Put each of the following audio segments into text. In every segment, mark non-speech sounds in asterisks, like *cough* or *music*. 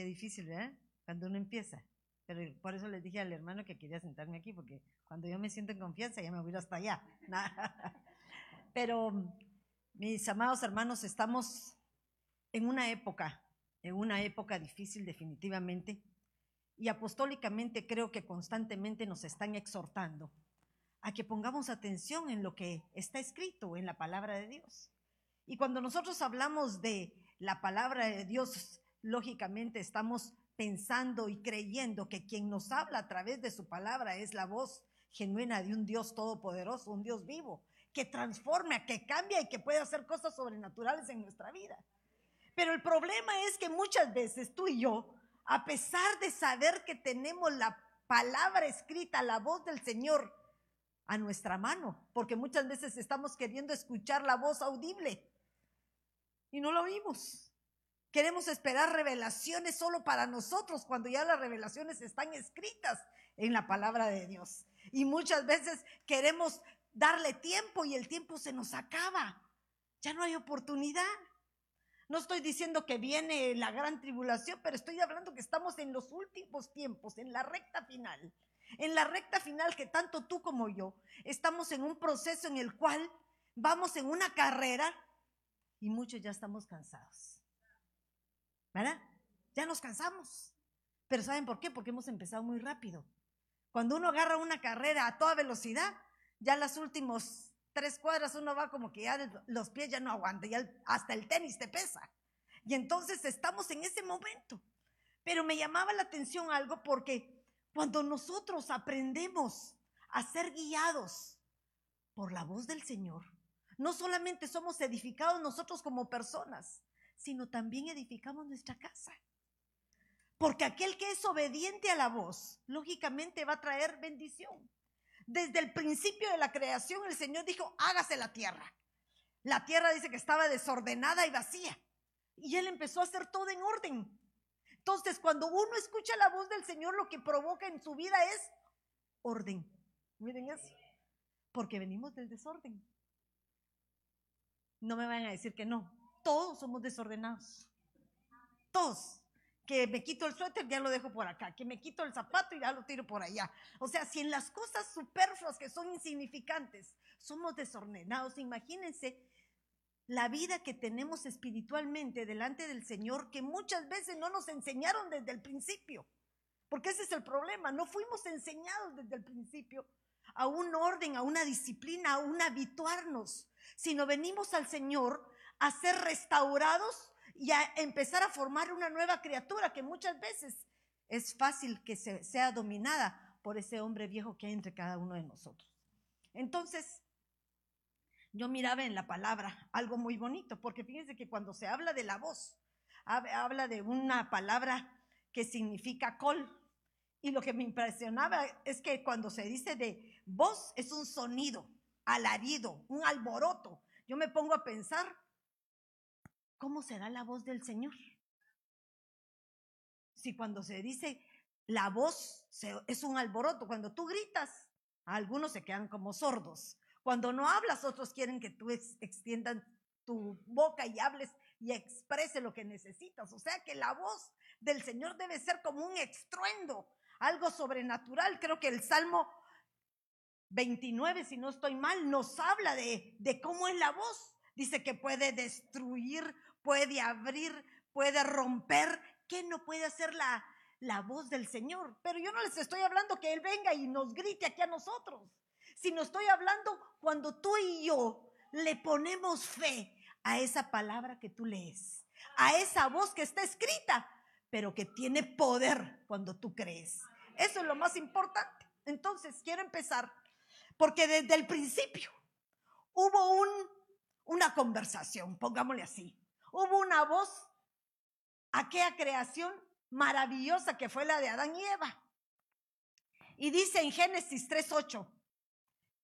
Qué difícil, ¿verdad? Cuando uno empieza. Pero por eso les dije al hermano que quería sentarme aquí, porque cuando yo me siento en confianza ya me voy hasta allá. *laughs* Pero, mis amados hermanos, estamos en una época, en una época difícil definitivamente, y apostólicamente creo que constantemente nos están exhortando a que pongamos atención en lo que está escrito en la palabra de Dios. Y cuando nosotros hablamos de la palabra de Dios, lógicamente estamos pensando y creyendo que quien nos habla a través de su palabra es la voz genuina de un Dios todopoderoso, un Dios vivo, que transforma, que cambia y que puede hacer cosas sobrenaturales en nuestra vida. Pero el problema es que muchas veces tú y yo, a pesar de saber que tenemos la palabra escrita, la voz del Señor a nuestra mano, porque muchas veces estamos queriendo escuchar la voz audible y no lo oímos. Queremos esperar revelaciones solo para nosotros cuando ya las revelaciones están escritas en la palabra de Dios. Y muchas veces queremos darle tiempo y el tiempo se nos acaba. Ya no hay oportunidad. No estoy diciendo que viene la gran tribulación, pero estoy hablando que estamos en los últimos tiempos, en la recta final. En la recta final que tanto tú como yo estamos en un proceso en el cual vamos en una carrera y muchos ya estamos cansados. ¿Verdad? Ya nos cansamos. Pero ¿saben por qué? Porque hemos empezado muy rápido. Cuando uno agarra una carrera a toda velocidad, ya las últimos tres cuadras uno va como que ya los pies ya no aguantan, ya hasta el tenis te pesa. Y entonces estamos en ese momento. Pero me llamaba la atención algo porque cuando nosotros aprendemos a ser guiados por la voz del Señor, no solamente somos edificados nosotros como personas, sino también edificamos nuestra casa. Porque aquel que es obediente a la voz, lógicamente va a traer bendición. Desde el principio de la creación, el Señor dijo, hágase la tierra. La tierra dice que estaba desordenada y vacía. Y Él empezó a hacer todo en orden. Entonces, cuando uno escucha la voz del Señor, lo que provoca en su vida es orden. Miren eso. Porque venimos del desorden. No me van a decir que no. Todos somos desordenados. Todos. Que me quito el suéter, ya lo dejo por acá. Que me quito el zapato y ya lo tiro por allá. O sea, si en las cosas superfluas que son insignificantes somos desordenados, imagínense la vida que tenemos espiritualmente delante del Señor, que muchas veces no nos enseñaron desde el principio. Porque ese es el problema, no fuimos enseñados desde el principio a un orden, a una disciplina, a un habituarnos, sino venimos al Señor a ser restaurados y a empezar a formar una nueva criatura que muchas veces es fácil que sea dominada por ese hombre viejo que hay entre cada uno de nosotros. Entonces, yo miraba en la palabra algo muy bonito, porque fíjense que cuando se habla de la voz, habla de una palabra que significa col. Y lo que me impresionaba es que cuando se dice de voz es un sonido, alarido, un alboroto. Yo me pongo a pensar ¿cómo será la voz del Señor? Si cuando se dice la voz es un alboroto, cuando tú gritas, algunos se quedan como sordos. Cuando no hablas, otros quieren que tú extiendas tu boca y hables y exprese lo que necesitas. O sea que la voz del Señor debe ser como un estruendo, algo sobrenatural. Creo que el Salmo 29, si no estoy mal, nos habla de cómo es la voz. Dice que puede destruir puede abrir, puede romper. ¿Qué no puede hacer la, la voz del Señor? Pero yo no les estoy hablando que Él venga y nos grite aquí a nosotros, sino estoy hablando cuando tú y yo le ponemos fe a esa palabra que tú lees, a esa voz que está escrita, pero que tiene poder cuando tú crees. Eso es lo más importante. Entonces, quiero empezar porque desde el principio hubo un, una conversación, pongámosle así, hubo una voz, aquella creación maravillosa que fue la de Adán y Eva. Y dice en Génesis 3:8,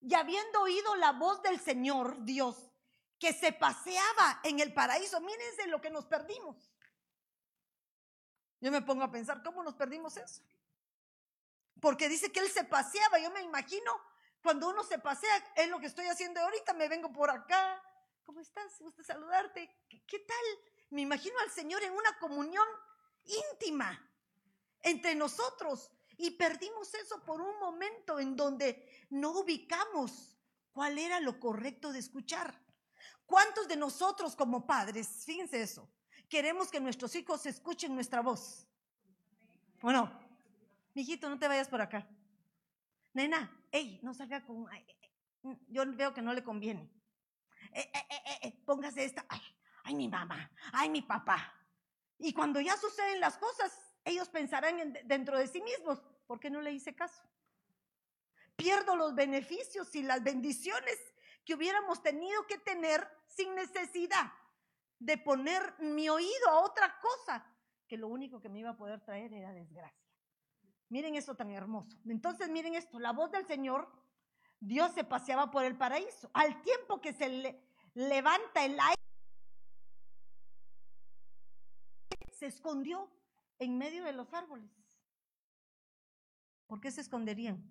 y habiendo oído la voz del Señor Dios que se paseaba en el paraíso, mírense lo que nos perdimos. Yo me pongo a pensar, ¿cómo nos perdimos eso? Porque dice que él se paseaba, yo me imagino, cuando uno se pasea, es lo que estoy haciendo ahorita, me vengo por acá, ¿Cómo estás? Gusta saludarte. ¿Qué, tal? Me imagino al Señor en una comunión íntima entre nosotros. Y perdimos eso por un momento en donde no ubicamos cuál era lo correcto de escuchar. ¿Cuántos de nosotros como padres, fíjense eso, queremos que nuestros hijos escuchen nuestra voz? ¿O no? Mijito, no te vayas por acá. Nena, hey, no salga con... Yo veo que no le conviene. Eh, eh, eh, póngase esta. Ay, ay, mi mamá. Ay, mi papá. Y cuando ya suceden las cosas, ellos pensarán dentro de sí mismos, ¿por qué no le hice caso? Pierdo los beneficios y las bendiciones que hubiéramos tenido que tener sin necesidad de poner mi oído a otra cosa, que lo único que me iba a poder traer era desgracia. Miren eso tan hermoso. Entonces, miren esto, la voz del Señor, Dios se paseaba por el paraíso. Al tiempo que se le levanta el aire, se escondió en medio de los árboles. ¿Por qué se esconderían?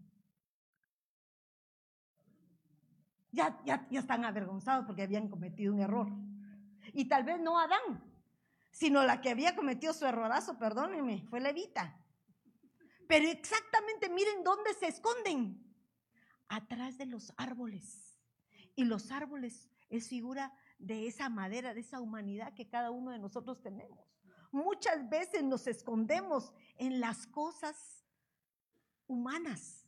Ya, ya, ya están avergonzados porque habían cometido un error. Y tal vez no Adán, sino la que había cometido su errorazo, perdónenme, fue Levita. Pero exactamente miren dónde se esconden. Atrás de los árboles. Y los árboles es figura de esa madera, de esa humanidad que cada uno de nosotros tenemos. Muchas veces nos escondemos en las cosas humanas,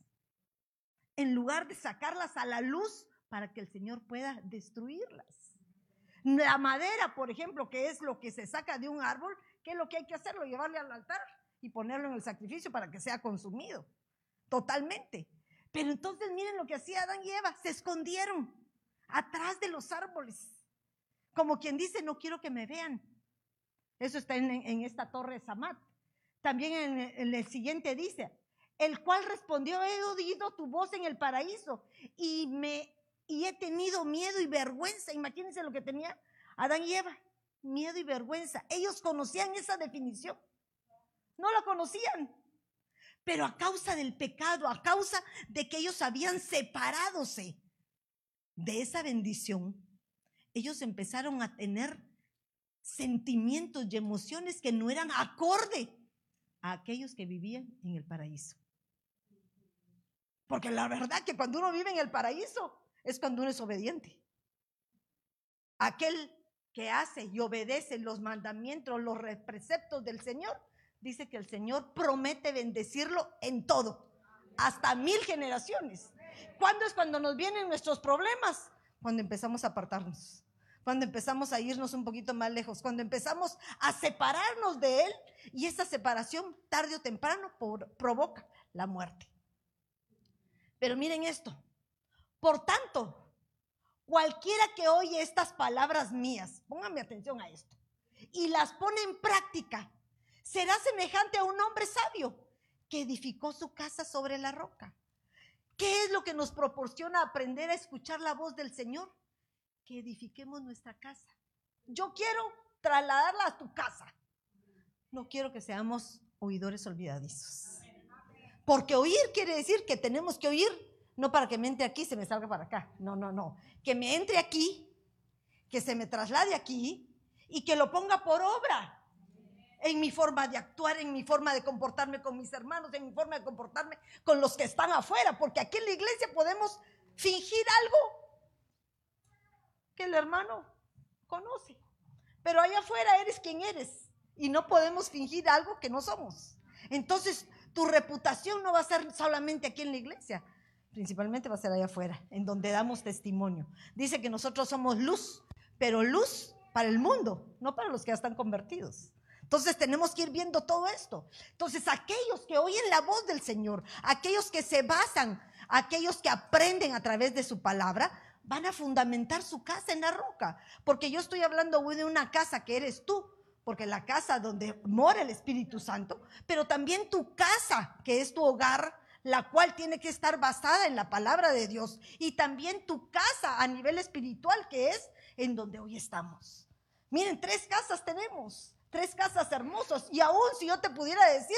en lugar de sacarlas a la luz para que el Señor pueda destruirlas. La madera, por ejemplo, que es lo que se saca de un árbol, ¿qué es lo que hay que hacerlo? Llevarle al altar y ponerlo en el sacrificio para que sea consumido. Totalmente. Pero entonces miren lo que hacía Adán y Eva, se escondieron atrás de los árboles. Como quien dice, no quiero que me vean. Eso está en, esta torre de Samat. También en, el siguiente dice, el cual respondió, he oído tu voz en el paraíso y, me, y he tenido miedo y vergüenza. Imagínense lo que tenía Adán y Eva, miedo y vergüenza. Ellos conocían esa definición. No la conocían. Pero a causa del pecado, a causa de que ellos habían separadose de esa bendición, ellos empezaron a tener sentimientos y emociones que no eran acorde a aquellos que vivían en el paraíso. Porque la verdad que cuando uno vive en el paraíso es cuando uno es obediente. Aquel que hace y obedece los mandamientos, los preceptos del Señor, dice que el Señor promete bendecirlo en todo, hasta mil generaciones. ¿Cuándo es cuando nos vienen nuestros problemas? Cuando empezamos a apartarnos cuando empezamos a irnos un poquito más lejos, cuando empezamos a separarnos de Él y esa separación tarde o temprano provoca la muerte. Pero miren esto, por tanto, cualquiera que oye estas palabras mías, pónganme atención a esto, y las pone en práctica, será semejante a un hombre sabio que edificó su casa sobre la roca. ¿Qué es lo que nos proporciona aprender a escuchar la voz del Señor? que edifiquemos nuestra casa. Yo quiero trasladarla a tu casa. No quiero que seamos oidores olvidadizos. Porque oír quiere decir que tenemos que oír, no para que me entre aquí y se me salga para acá. No, no, no. Que me entre aquí, que se me traslade aquí y que lo ponga por obra en mi forma de actuar, en mi forma de comportarme con mis hermanos, en mi forma de comportarme con los que están afuera, porque aquí en la iglesia podemos fingir algo que el hermano conoce. Pero allá afuera eres quien eres y no podemos fingir algo que no somos. Entonces, tu reputación no va a ser solamente aquí en la iglesia, principalmente va a ser allá afuera, en donde damos testimonio. Dice que nosotros somos luz, pero luz para el mundo, no para los que ya están convertidos. Entonces tenemos que ir viendo todo esto. Entonces aquellos que oyen la voz del Señor, aquellos que se basan, aquellos que aprenden a través de su palabra, van a fundamentar su casa en la roca. Porque yo estoy hablando de una casa que eres tú, porque la casa donde mora el Espíritu Santo, pero también tu casa, que es tu hogar, la cual tiene que estar basada en la palabra de Dios, y también tu casa a nivel espiritual, que es en donde hoy estamos. Miren, tres casas tenemos tres casas hermosas. Y aún si yo te pudiera decir,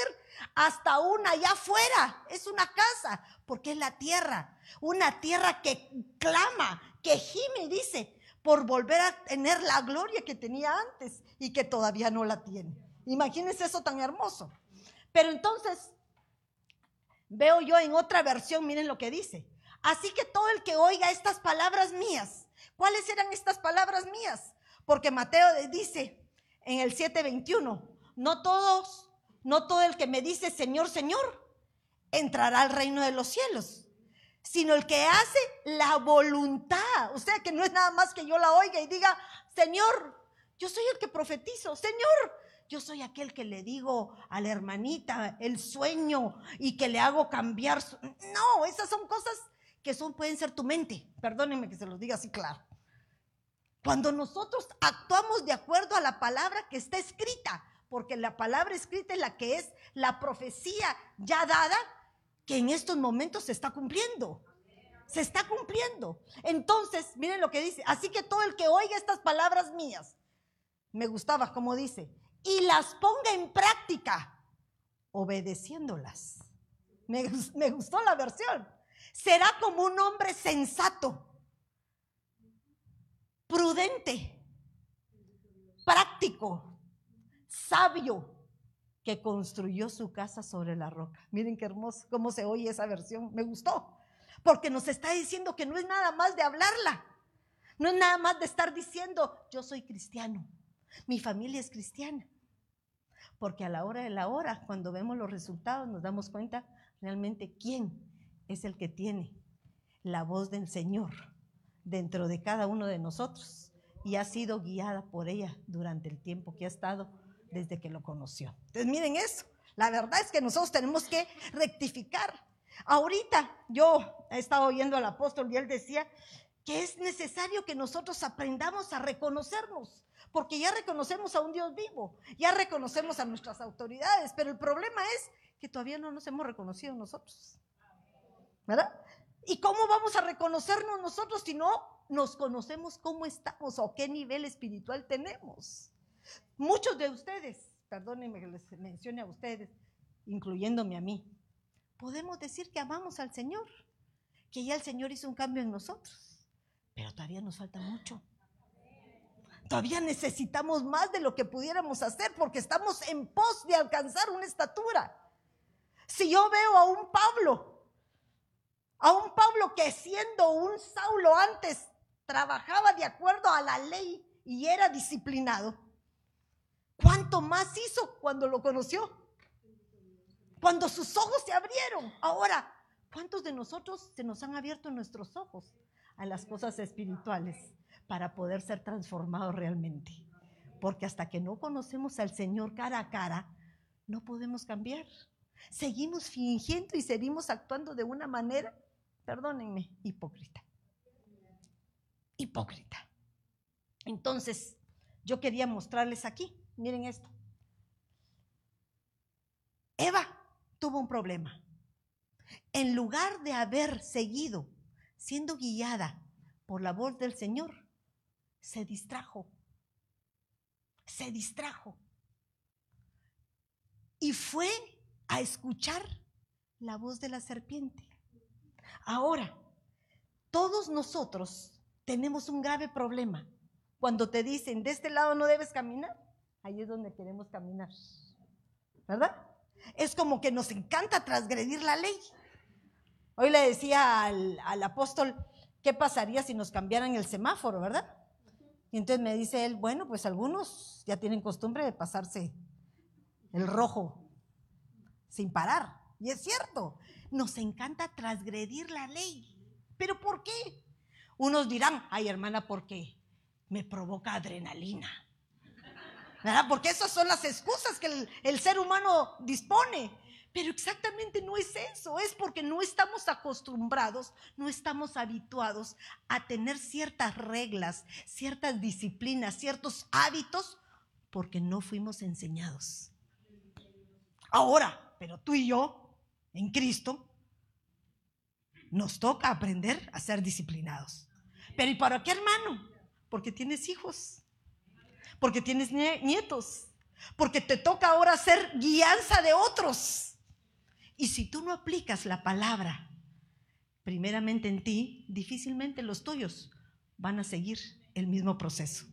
hasta una allá afuera, es una casa, porque es la tierra. Una tierra que clama, que gime y dice, por volver a tener la gloria que tenía antes y que todavía no la tiene. Imagínense eso tan hermoso. Pero entonces, veo yo en otra versión, miren lo que dice. Así que todo el que oiga estas palabras mías, ¿cuáles eran estas palabras mías? Porque Mateo dice en el 7:21, no todos, no todo el que me dice Señor, Señor, entrará al reino de los cielos, sino el que hace la voluntad. O sea que no es nada más que yo la oiga y diga, Señor, yo soy el que profetizo, Señor, yo soy aquel que le digo a la hermanita el sueño y que le hago cambiar. No, esas son cosas que son, pueden ser tu mente. Perdónenme que se los diga así claro. Cuando nosotros actuamos de acuerdo a la palabra que está escrita, porque la palabra escrita es la que es la profecía ya dada, que en estos momentos se está cumpliendo. Se está cumpliendo. Entonces, miren lo que dice. Así que todo el que oiga estas palabras mías, me gustaba como dice, y las ponga en práctica, obedeciéndolas. Me, me gustó la versión será como un hombre sensato, prudente, práctico, sabio, que construyó su casa sobre la roca. Miren qué hermoso, cómo se oye esa versión. Me gustó, porque nos está diciendo que no es nada más de hablarla, no es nada más de estar diciendo, yo soy cristiano, mi familia es cristiana. Porque a la hora de la hora, cuando vemos los resultados, nos damos cuenta realmente quién es el que tiene la voz del Señor dentro de cada uno de nosotros y ha sido guiada por ella durante el tiempo que ha estado desde que lo conoció. Entonces miren eso, la verdad es que nosotros tenemos que rectificar. Ahorita yo he estado oyendo al apóstol y él decía que es necesario que nosotros aprendamos a reconocernos, porque ya reconocemos a un Dios vivo, ya reconocemos a nuestras autoridades, pero el problema es que todavía no nos hemos reconocido nosotros. ¿verdad? ¿Y cómo vamos a reconocernos nosotros si no nos conocemos cómo estamos o qué nivel espiritual tenemos? Muchos de ustedes, perdónenme que les mencione a ustedes, incluyéndome a mí, podemos decir que amamos al Señor, que ya el Señor hizo un cambio en nosotros, pero todavía nos falta mucho. Todavía necesitamos más de lo que pudiéramos hacer porque estamos en pos de alcanzar una estatura. Si yo veo a un Pablo a un Pablo que siendo un Saulo antes trabajaba de acuerdo a la ley y era disciplinado. ¿Cuánto más hizo cuando lo conoció? Cuando sus ojos se abrieron. Ahora, ¿cuántos de nosotros se nos han abierto nuestros ojos a las cosas espirituales para poder ser transformados realmente? Porque hasta que no conocemos al Señor cara a cara, no podemos cambiar. Seguimos fingiendo y seguimos actuando de una manera perdónenme, hipócrita. Hipócrita. Entonces, yo quería mostrarles aquí, miren esto. Eva tuvo un problema. En lugar de haber seguido siendo guiada por la voz del Señor, se distrajo. Se distrajo. Y fue a escuchar la voz de la serpiente. Ahora, todos nosotros tenemos un grave problema. Cuando te dicen, de este lado no debes caminar, ahí es donde queremos caminar. ¿Verdad? Es como que nos encanta transgredir la ley. Hoy le decía al, apóstol, ¿qué pasaría si nos cambiaran el semáforo, verdad? Y entonces me dice él, bueno, pues algunos ya tienen costumbre de pasarse el rojo sin parar. Y es cierto, nos encanta transgredir la ley. ¿Pero por qué? Unos dirán, ay hermana, porque me provoca adrenalina. ¿Verdad? Porque esas son las excusas que el, el ser humano dispone. Pero exactamente no es eso, es porque no estamos acostumbrados, no estamos habituados a tener ciertas reglas, ciertas disciplinas, ciertos hábitos, porque no fuimos enseñados. Ahora, pero tú y yo en Cristo, nos toca aprender a ser disciplinados. Pero ¿y para qué, hermano? Porque tienes hijos, porque tienes nietos, porque te toca ahora ser guianza de otros. Y si tú no aplicas la palabra primeramente en ti, difícilmente los tuyos van a seguir el mismo proceso.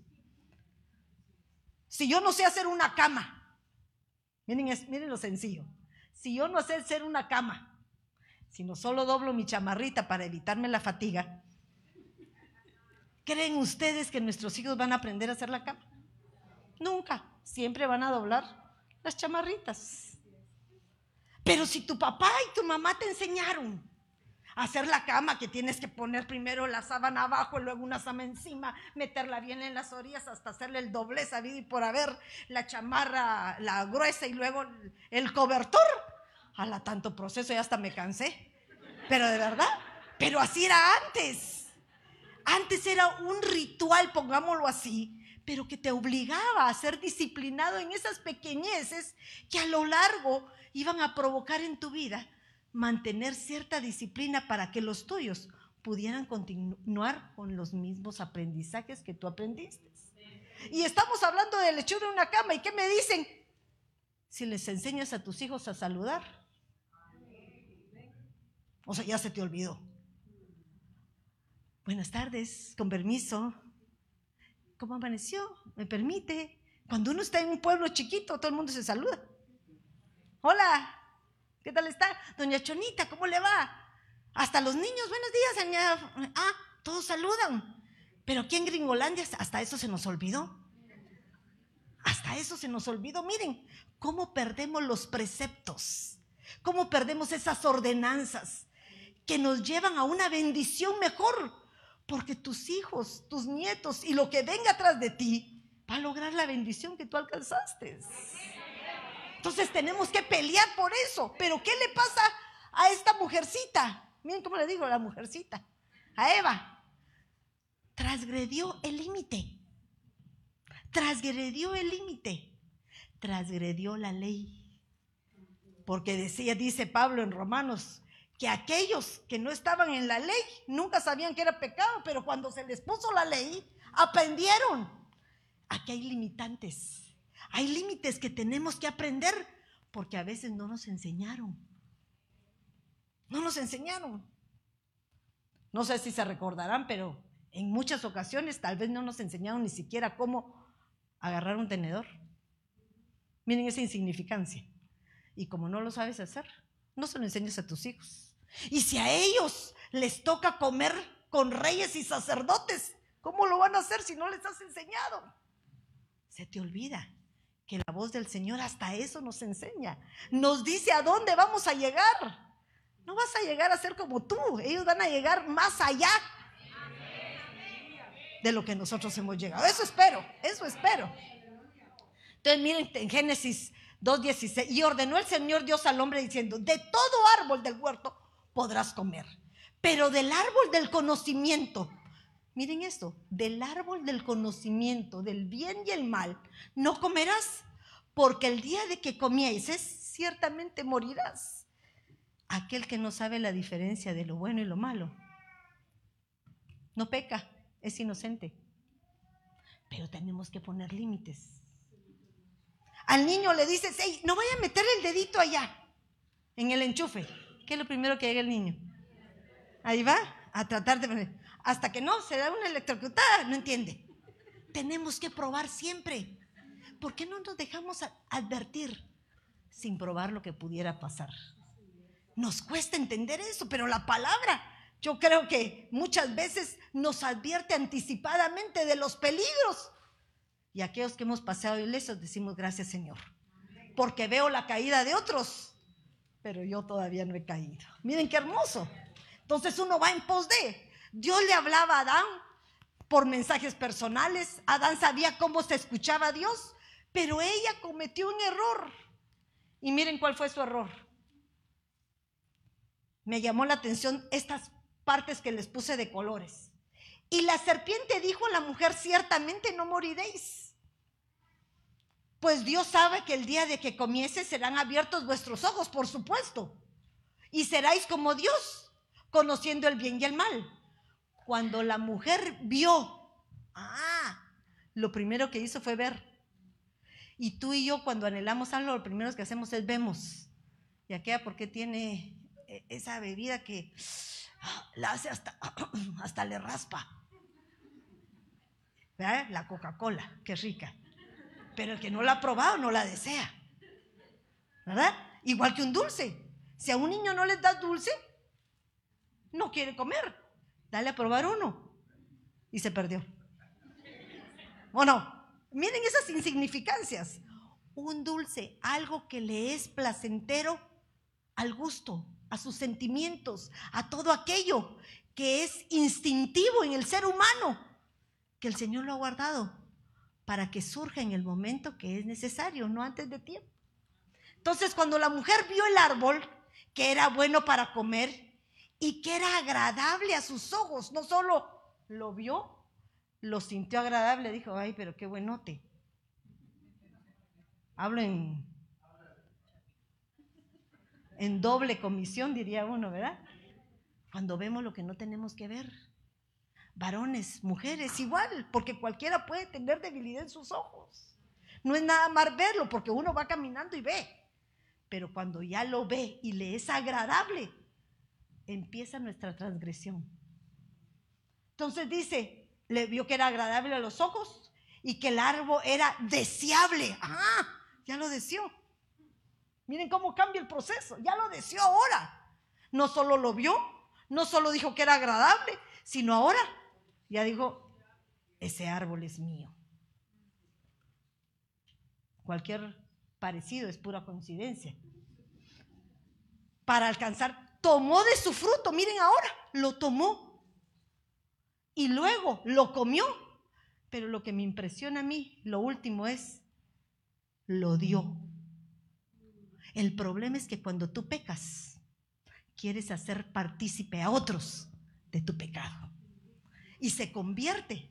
Si yo no sé hacer una cama, Miren, miren lo sencillo. Si yo no sé hacer una cama, sino solo doblo mi chamarrita para evitarme la fatiga, ¿creen ustedes que nuestros hijos van a aprender a hacer la cama? Nunca. Siempre van a doblar las chamarritas. Pero si tu papá y tu mamá te enseñaron hacer la cama, que tienes que poner primero la sábana abajo, y luego una sábana encima, meterla bien en las orillas hasta hacerle el doblez a y por haber la chamarra, la gruesa y luego el cobertor. A la tanto proceso ya hasta me cansé. Pero de verdad, pero así era antes. Antes era un ritual, pongámoslo así, pero que te obligaba a ser disciplinado en esas pequeñeces que a lo largo iban a provocar en tu vida mantener cierta disciplina para que los tuyos pudieran continuar con los mismos aprendizajes que tú aprendiste. Y estamos hablando del hecho de una cama. ¿Y qué me dicen? Si les enseñas a tus hijos a saludar. O sea, ya se te olvidó. Buenas tardes, con permiso. ¿Cómo amaneció? ¿Me permite? Cuando uno está en un pueblo chiquito, todo el mundo se saluda. Hola, ¿qué tal está? Doña Chonita, ¿cómo le va? Hasta los niños, buenos días, señora. Ah, todos saludan. Pero aquí en Gringolandia hasta eso se nos olvidó. Hasta eso se nos olvidó. Miren, cómo perdemos los preceptos, cómo perdemos esas ordenanzas que nos llevan a una bendición mejor porque tus hijos, tus nietos y lo que venga atrás de ti va a lograr la bendición que tú alcanzaste. Entonces tenemos que pelear por eso. Pero ¿qué le pasa a esta mujercita? Miren cómo le digo la mujercita. A Eva. Transgredió el límite. Transgredió el límite. Transgredió la ley. Porque decía, dice Pablo en Romanos que aquellos que no estaban en la ley nunca sabían que era pecado, pero cuando se les puso la ley, aprendieron. Aquí hay limitantes, hay límites que tenemos que aprender porque a veces no nos enseñaron. No nos enseñaron. No sé si se recordarán, pero en muchas ocasiones tal vez no nos enseñaron ni siquiera cómo agarrar un tenedor. Miren esa insignificancia. Y como no lo sabes hacer, no se lo enseñes a tus hijos. Y si a ellos les toca comer con reyes y sacerdotes, ¿cómo lo van a hacer si no les has enseñado? Se te olvida que la voz del Señor hasta eso nos enseña. Nos dice a dónde vamos a llegar. No vas a llegar a ser como tú, ellos van a llegar más allá de lo que nosotros hemos llegado. Eso espero, eso espero. Entonces miren en Génesis 2.16, y ordenó el Señor Dios al hombre diciendo, de todo árbol del huerto podrás comer. Pero del árbol del conocimiento, miren esto, del árbol del conocimiento del bien y el mal, no comerás, porque el día de que comieses, ciertamente morirás. Aquel que no sabe la diferencia de lo bueno y lo malo, no peca, es inocente. Pero tenemos que poner límites. Al niño le dices, hey, no vaya a meter el dedito allá, en el enchufe. ¿Qué es lo primero que llega el niño? Ahí va, a tratar de... Hasta que no, se da una electrocutada, no entiende. Tenemos que probar siempre. ¿Por qué no nos dejamos advertir sin probar lo que pudiera pasar? Nos cuesta entender eso, pero la palabra, yo creo que muchas veces nos advierte anticipadamente de los peligros. Y aquellos que hemos pasado ilesos decimos gracias Señor, porque veo la caída de otros pero yo todavía no he caído. Miren qué hermoso. Entonces uno va en pos de. Dios le hablaba a Adán por mensajes personales. Adán sabía cómo se escuchaba Dios, pero ella cometió un error. Y miren cuál fue su error. Me llamó la atención estas partes que les puse de colores. Y la serpiente dijo a la mujer, ciertamente no moriréis. Pues Dios sabe que el día de que comiese serán abiertos vuestros ojos, por supuesto. Y seráis como Dios, conociendo el bien y el mal. Cuando la mujer vio, ah, lo primero que hizo fue ver. Y tú y yo cuando anhelamos algo, lo primero que hacemos es vemos. Y aquella porque tiene e, esa bebida que ah, la hace hasta, *clears throat* hasta le raspa. La Coca-Cola, qué rica pero el que no la ha probado no la desea. ¿verdad? Igual que un dulce. Si a un niño no les das dulce, no quiere comer. Dale a probar uno. Y se perdió. ¿O no? Miren esas insignificancias. Un dulce, algo que le es placentero al gusto, a sus sentimientos, a todo aquello que es instintivo en el ser humano, que el Señor lo ha guardado para que surja en el momento que es necesario, no antes de tiempo. Entonces, cuando la mujer vio el árbol, que era bueno para comer y que era agradable a sus ojos, no solo lo vio, lo sintió agradable, dijo, ay, pero qué buenote. Hablo en, en doble comisión, diría uno, ¿verdad? Cuando vemos lo que no tenemos que ver. Varones, mujeres, igual, porque cualquiera puede tener debilidad en sus ojos. No es nada más verlo, porque uno va caminando y ve. Pero cuando ya lo ve y le es agradable, empieza nuestra transgresión. Entonces dice, le vio que era agradable a los ojos y que el árbol era deseable. Ah, ya lo deseó. Miren cómo cambia el proceso, ya lo deseó ahora. No solo lo vio, no solo dijo que era agradable, sino ahora ya dijo, ese árbol es mío. Cualquier parecido es pura coincidencia. Para alcanzar, tomó de su fruto, miren ahora, lo tomó. Y luego lo comió. Pero lo que me impresiona a mí, lo último es, lo dio. El problema es que cuando tú pecas, quieres hacer partícipe a otros de tu pecado. Y se convierte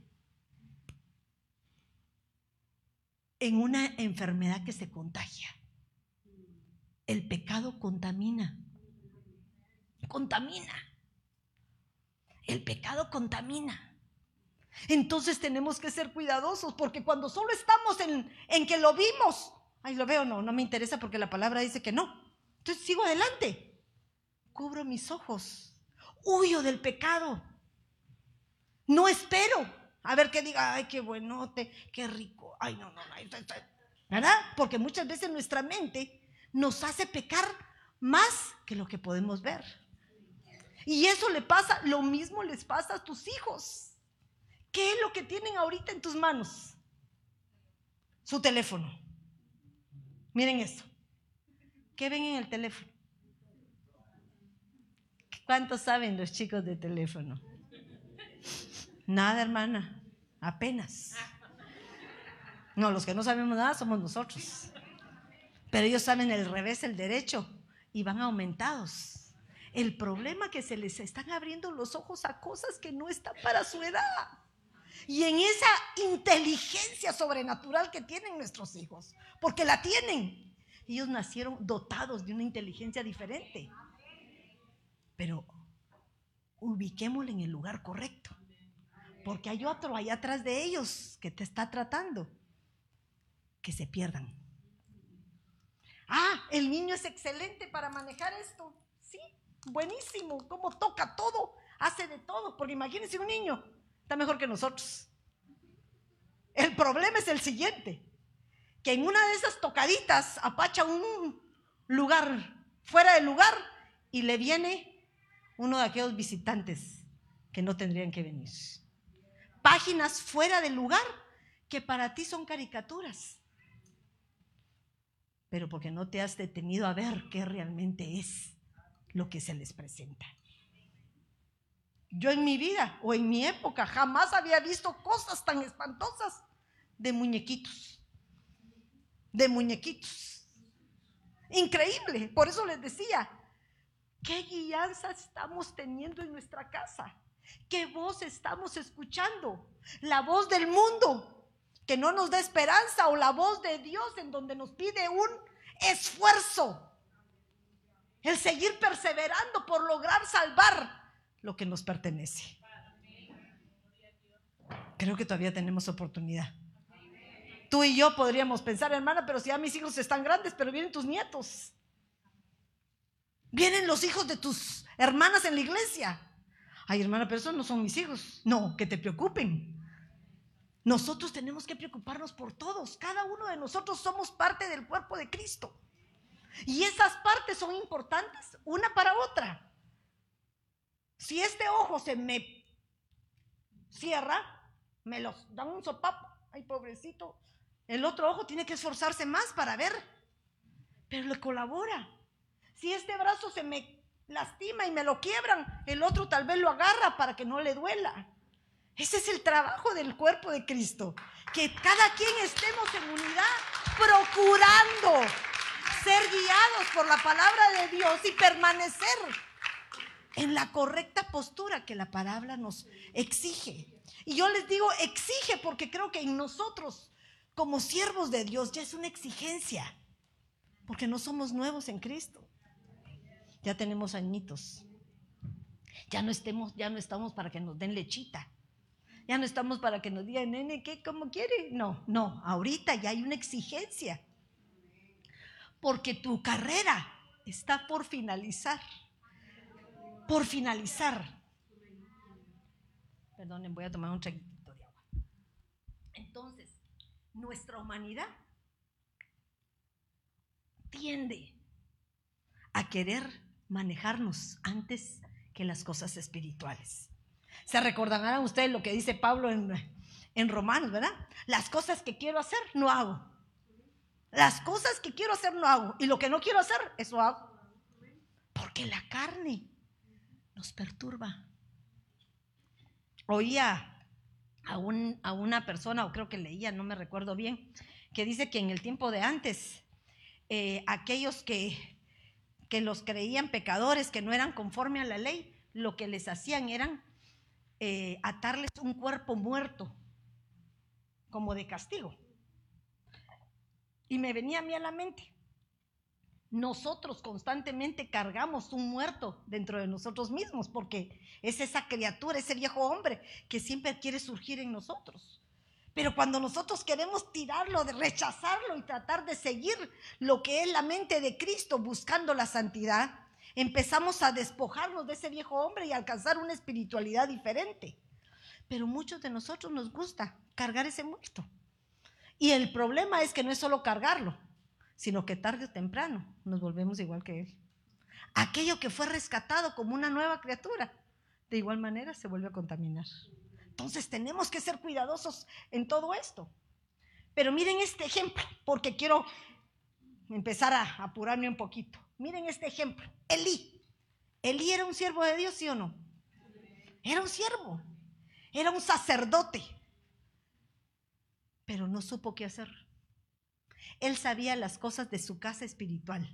en una enfermedad que se contagia. El pecado contamina. Contamina. El pecado contamina. Entonces tenemos que ser cuidadosos porque cuando solo estamos en, en que lo vimos, ay, lo veo, no, no me interesa porque la palabra dice que no. Entonces sigo adelante. Cubro mis ojos. Huyo del pecado. No espero a ver qué diga, ay, qué buenote, qué rico. Ay, no, no, no. ¿Verdad? Porque muchas veces nuestra mente nos hace pecar más que lo que podemos ver. Y eso le pasa, lo mismo les pasa a tus hijos. ¿Qué es lo que tienen ahorita en tus manos? Su teléfono. Miren esto. ¿Qué ven en el teléfono? ¿Cuántos saben los chicos de teléfono? Nada, hermana, apenas. No, los que no sabemos nada somos nosotros. Pero ellos saben el revés, el derecho, y van aumentados. El problema que se les están abriendo los ojos a cosas que no están para su edad. Y en esa inteligencia sobrenatural que tienen nuestros hijos, porque la tienen. Ellos nacieron dotados de una inteligencia diferente. Pero ubiquémosle en el lugar correcto porque hay otro allá atrás de ellos que te está tratando, que se pierdan. Ah, el niño es excelente para manejar esto. Buenísimo, cómo toca todo, hace de todo, porque imagínense un niño, está mejor que nosotros. El problema es el siguiente, que en una de esas tocaditas apacha un lugar fuera del lugar y le viene uno de aquellos visitantes que no tendrían que venir páginas fuera del lugar que para ti son caricaturas. Pero porque no te has detenido a ver qué realmente es lo que se les presenta. Yo en mi vida o en mi época jamás había visto cosas tan espantosas de muñequitos. De muñequitos. Increíble. Por eso les decía, ¿qué guianza estamos teniendo en nuestra casa? ¿Qué voz estamos escuchando? ¿La voz del mundo que no nos da esperanza o la voz de Dios en donde nos pide un esfuerzo? El seguir perseverando por lograr salvar lo que nos pertenece. Creo que todavía tenemos oportunidad. Tú y yo podríamos pensar, hermana, pero si ya mis hijos están grandes, pero vienen tus nietos. Vienen los hijos de tus hermanas en la iglesia. Ay, hermana, pero esos no son mis hijos. No, que te preocupen. Nosotros tenemos que preocuparnos por todos. Cada uno de nosotros somos parte del cuerpo de Cristo. Y esas partes son importantes una para otra. Si este ojo se me cierra, me los dan un sopapo, ay pobrecito. El otro ojo tiene que esforzarse más para ver, pero le colabora. Si este brazo se me lastima y me lo quiebran, el otro tal vez lo agarra para que no le duela. Ese es el trabajo del cuerpo de Cristo. Que cada quien estemos en unidad procurando ser guiados por la palabra de Dios y permanecer en la correcta postura que la palabra nos exige. Y yo les digo exige porque creo que en nosotros, como siervos de Dios, ya es una exigencia. Porque no somos nuevos en Cristo. Ya tenemos añitos. Ya no, estemos, ya no estamos para que nos den lechita. Ya no estamos para que nos digan, nene, ¿qué? ¿Cómo quiere? No, no, ahorita ya hay una exigencia. Porque tu carrera está por finalizar. Por finalizar. Perdonen, voy a tomar un traguito de agua. Entonces, nuestra humanidad tiende a querer manejarnos antes que las cosas espirituales. Se recordarán ustedes lo que dice Pablo en, en Romanos, ¿verdad? Las cosas que quiero hacer, no hago. Las cosas que quiero hacer, no hago. Y lo que no quiero hacer, eso hago. Porque la carne nos perturba. Oía a, un, a una persona, o creo que leía, no me recuerdo bien, que dice que en el tiempo de antes, eh, aquellos que, que los creían pecadores, que no eran conforme a la ley, lo que les hacían eran eh, atarles un cuerpo muerto como de castigo. Y me venía a mí a la mente, nosotros constantemente cargamos un muerto dentro de nosotros mismos, porque es esa criatura, ese viejo hombre que siempre quiere surgir en nosotros. Pero cuando nosotros queremos tirarlo, rechazarlo y tratar de seguir lo que es la mente de Cristo buscando la santidad, empezamos a despojarnos de ese viejo hombre y alcanzar una espiritualidad diferente. Pero muchos de nosotros nos gusta cargar ese muerto. Y el problema es que no es solo cargarlo, sino que tarde o temprano nos volvemos igual que él. Aquello que fue rescatado como una nueva criatura, de igual manera se vuelve a contaminar. Entonces tenemos que ser cuidadosos en todo esto. Pero miren este ejemplo, porque quiero empezar a apurarme un poquito. Miren este ejemplo. Elí. Elí era un siervo de Dios, ¿sí o no? Era un siervo. Era un sacerdote. Pero no supo qué hacer. Él sabía las cosas de su casa espiritual.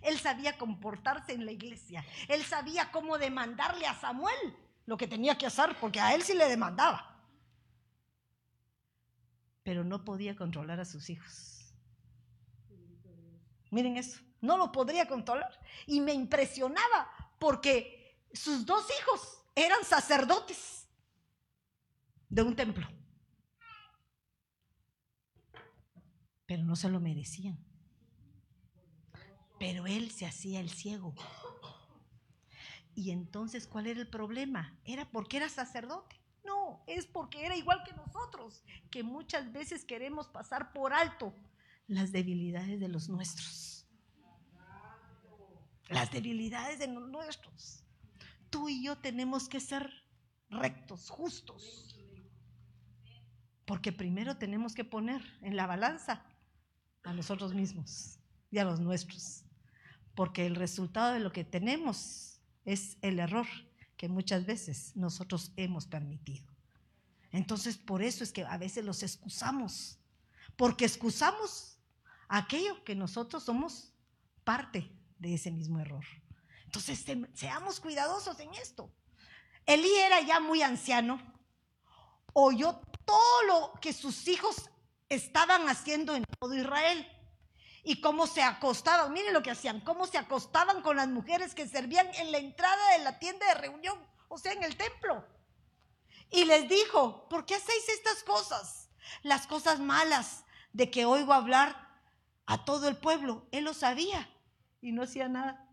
Él sabía comportarse en la iglesia. Él sabía cómo demandarle a Samuel lo que tenía que hacer, porque a él sí le demandaba. Pero no podía controlar a sus hijos. Miren eso no lo podría controlar. Y me impresionaba porque sus dos hijos eran sacerdotes de un templo. Pero no se lo merecían. Pero él se hacía el ciego. Y entonces, ¿cuál era el problema? ¿Era porque era sacerdote? No, es porque era igual que nosotros, que muchas veces queremos pasar por alto las debilidades de los nuestros las debilidades de los nuestros. Tú y yo tenemos que ser rectos, justos. Porque primero tenemos que poner en la balanza a nosotros mismos y a los nuestros. Porque el resultado de lo que tenemos es el error que muchas veces nosotros hemos permitido. Entonces, por eso es que a veces los excusamos. Porque excusamos aquello que nosotros somos parte de ese mismo error. Entonces, seamos cuidadosos en esto. Elí era ya muy anciano, oyó todo lo que sus hijos estaban haciendo en todo Israel y cómo se acostaban, miren lo que hacían, cómo se acostaban con las mujeres que servían en la entrada de la tienda de reunión, o sea, en el templo. Y les dijo, ¿por qué hacéis estas cosas? Las cosas malas de que oigo hablar a todo el pueblo. Él lo sabía y no hacía nada.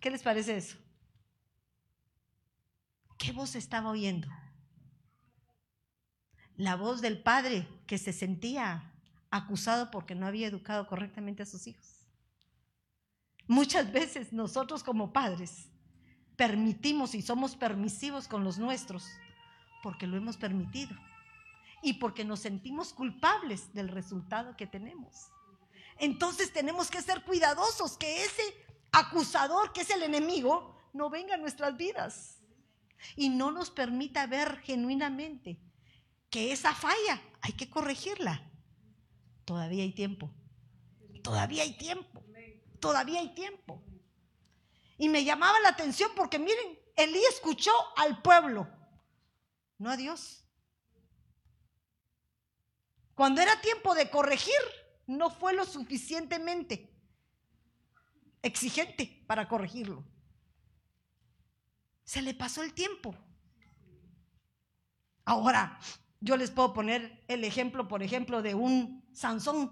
¿Qué les parece eso? ¿Qué voz estaba oyendo? La voz del padre que se sentía acusado porque no había educado correctamente a sus hijos. Muchas veces nosotros como padres permitimos y somos permisivos con los nuestros porque lo hemos permitido y porque nos sentimos culpables del resultado que tenemos. Entonces tenemos que ser cuidadosos que ese acusador, que es el enemigo, no venga a nuestras vidas y no nos permita ver genuinamente esa falla hay que corregirla. Todavía hay tiempo. Todavía hay tiempo. Todavía hay tiempo. Y me llamaba la atención porque miren, Elí escuchó al pueblo, no a Dios. Cuando era tiempo de corregir, no fue lo suficientemente exigente para corregirlo. Se le pasó el tiempo. Ahora, yo les puedo poner el ejemplo, por ejemplo, de un Sansón.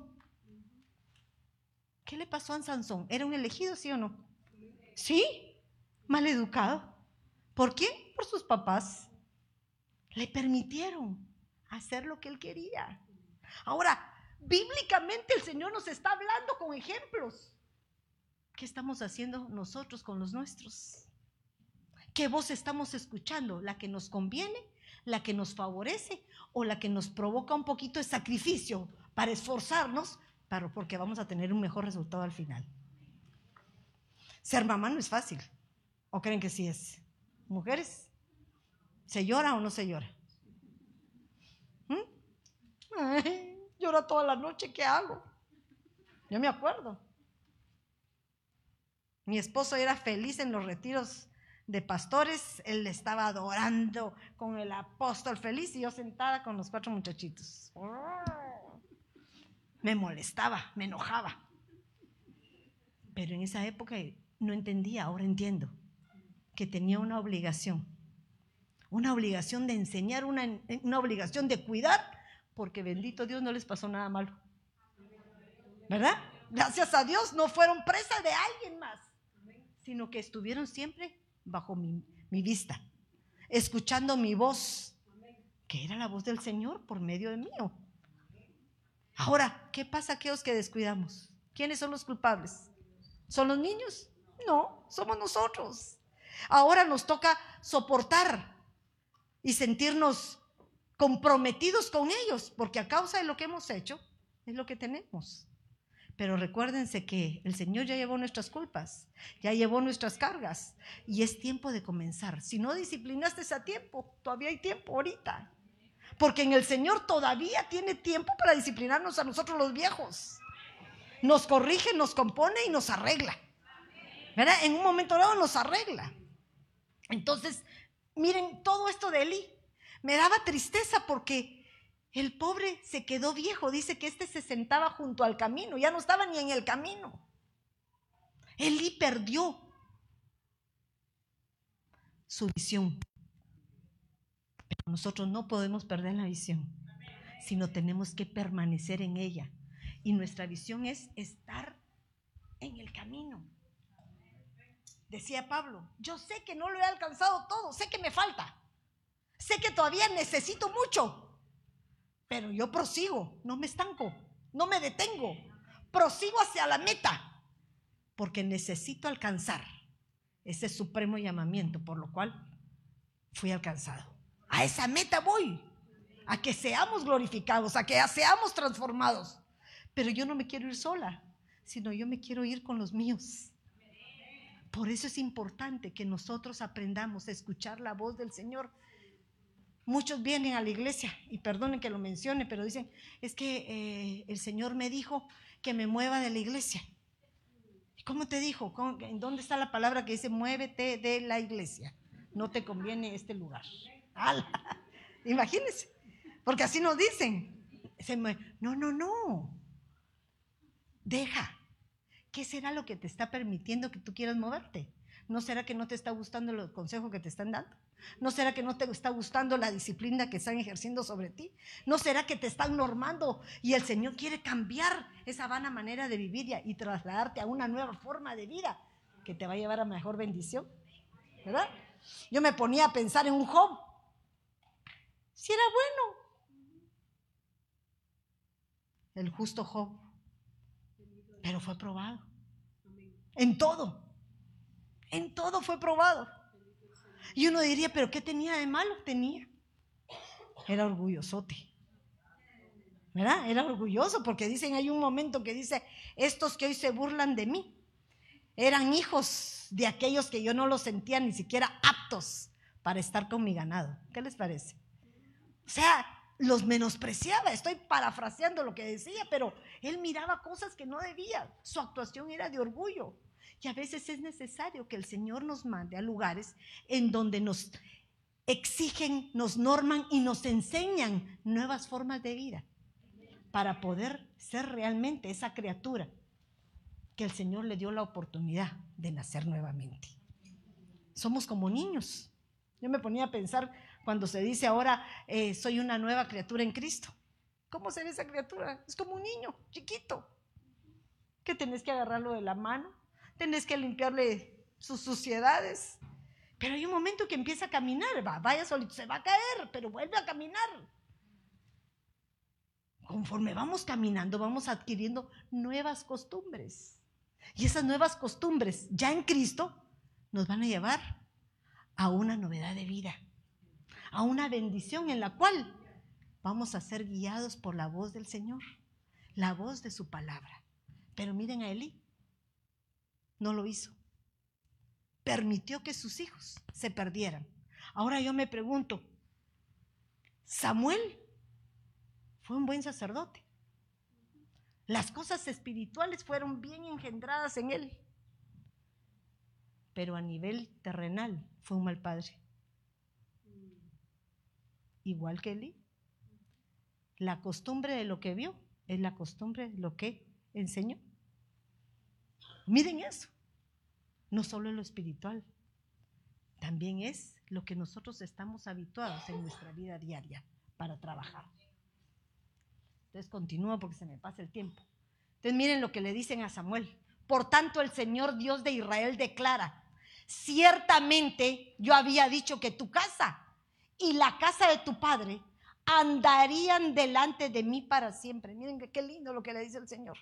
¿Qué le pasó a Sansón? ¿Era un elegido, sí o no? Sí, mal educado. ¿Por qué? Por sus papás. Le permitieron hacer lo que él quería. Ahora, bíblicamente el Señor nos está hablando con ejemplos. ¿Qué estamos haciendo nosotros con los nuestros? ¿Qué voz estamos escuchando? ¿La que nos conviene? ¿La que nos favorece? ¿O la que nos provoca un poquito de sacrificio para esforzarnos? Para, porque vamos a tener un mejor resultado al final. Ser mamá no es fácil. ¿O creen que sí es? Mujeres, ¿se llora o no se llora? ¿Mm? *laughs* llora toda la noche, ¿qué hago? Yo me acuerdo. Mi esposo era feliz en los retiros de pastores, él estaba adorando con el apóstol feliz y yo sentada con los cuatro muchachitos. Me molestaba, me enojaba. Pero en esa época no entendía, ahora entiendo, que tenía una obligación, una obligación de enseñar, una, obligación de cuidar, porque bendito Dios no les pasó nada malo. ¿Verdad? Gracias a Dios no fueron presa de alguien más, sino que estuvieron siempre bajo mi, vista, escuchando mi voz, que era la voz del Señor por medio de mío. Ahora, ¿qué pasa aquellos que descuidamos? ¿Quiénes son los culpables? ¿Son los niños? No, somos nosotros. Ahora nos toca soportar y sentirnos comprometidos con ellos, porque a causa de lo que hemos hecho, es lo que tenemos. Pero recuérdense que el Señor ya llevó nuestras culpas, ya llevó nuestras cargas y es tiempo de comenzar. Si no disciplinaste a tiempo, todavía hay tiempo ahorita. Porque en el Señor todavía tiene tiempo para disciplinarnos a nosotros los viejos. Nos corrige, nos compone y nos arregla. ¿Verdad? En un momento dado nos arregla. Entonces, miren todo esto de Eli. Me daba tristeza porque el pobre se quedó viejo, dice que este se sentaba junto al camino, ya no estaba ni en el camino. Elí perdió su visión. Pero nosotros no podemos perder la visión, sino tenemos que permanecer en ella. Y nuestra visión es estar en el camino. Decía Pablo, yo sé que no lo he alcanzado todo, sé que me falta, sé que todavía necesito mucho, pero yo prosigo, no me estanco, no me detengo, prosigo hacia la meta, porque necesito alcanzar ese supremo llamamiento, por lo cual fui alcanzado. A esa meta voy, a que seamos glorificados, a que seamos transformados. Pero yo no me quiero ir sola, sino yo me quiero ir con los míos. Por eso es importante que nosotros aprendamos a escuchar la voz del Señor Muchos vienen a la iglesia, y perdonen que lo mencione, pero dicen, es que eh, el Señor me dijo que me mueva de la iglesia. ¿Cómo te dijo? ¿En dónde está la palabra que dice, muévete de la iglesia? No te conviene este lugar. *laughs* Imagínense, porque así nos dicen. no, no, no. Deja. ¿Qué será lo que te está permitiendo que tú quieras moverte? ¿No será que no te está gustando el consejo que te están dando? ¿No será que no te está gustando la disciplina que están ejerciendo sobre ti? ¿No será que te están normando y el Señor quiere cambiar esa vana manera de vivir y, trasladarte a una nueva forma de vida que te va a llevar a mejor bendición? ¿Verdad? Yo me ponía a pensar en un Job. Si era bueno. El justo Job. Pero fue probado. En todo. En todo fue probado. Y uno diría, pero ¿qué tenía de malo? Tenía. Era orgullosote. ¿Verdad? Era orgulloso porque dicen, hay un momento que dice, estos que hoy se burlan de mí, eran hijos de aquellos que yo no los sentía ni siquiera aptos para estar con mi ganado. ¿Qué les parece? O sea, los menospreciaba. Estoy parafraseando lo que decía, pero él miraba cosas que no debía. Su actuación era de orgullo. Y a veces es necesario que el Señor nos mande a lugares en donde nos exigen, nos norman y nos enseñan nuevas formas de vida para poder ser realmente esa criatura que el Señor le dio la oportunidad de nacer nuevamente. Somos como niños. Yo me ponía a pensar cuando se dice ahora, eh, soy una nueva criatura en Cristo. ¿Cómo se ve esa criatura? Es como un niño chiquito, que tenés que agarrarlo de la mano, tenés que limpiarle sus suciedades. Pero hay un momento que empieza a caminar, va, vaya solito, se va a caer, pero vuelve a caminar. Conforme vamos caminando, vamos adquiriendo nuevas costumbres. Y esas nuevas costumbres, ya en Cristo, nos van a llevar a una novedad de vida, a una bendición en la cual vamos a ser guiados por la voz del Señor, la voz de su palabra. Pero miren a Elí, no lo hizo. Permitió que sus hijos se perdieran. Ahora yo me pregunto, Samuel fue un buen sacerdote. Las cosas espirituales fueron bien engendradas en él. Pero a nivel terrenal fue un mal padre. Igual que Eli. La costumbre de lo que vio es la costumbre de lo que enseñó. Miren eso. No solo en lo espiritual, también es lo que nosotros estamos habituados en nuestra vida diaria para trabajar. Entonces continúo porque se me pasa el tiempo. Entonces miren lo que le dicen a Samuel. Por tanto, el Señor Dios de Israel declara, ciertamente yo había dicho que tu casa y la casa de tu padre andarían delante de mí para siempre. Miren qué lindo lo que le dice el Señor.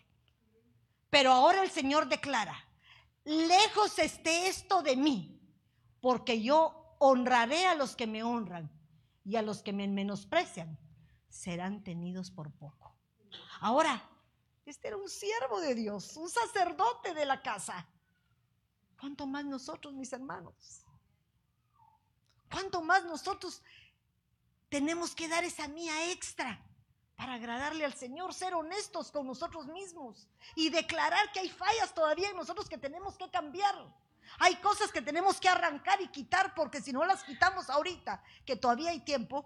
Pero ahora el Señor declara, lejos esté esto de mí, porque yo honraré a los que me honran y a los que me menosprecian serán tenidos por poco. Ahora, este era un siervo de Dios, un sacerdote de la casa. ¿Cuánto más nosotros, mis hermanos? ¿Cuánto más nosotros tenemos que dar esa mía extra? Para agradarle al Señor, ser honestos con nosotros mismos y declarar que hay fallas todavía en nosotros que tenemos que cambiar. Hay cosas que tenemos que arrancar y quitar porque si no las quitamos ahorita, que todavía hay tiempo,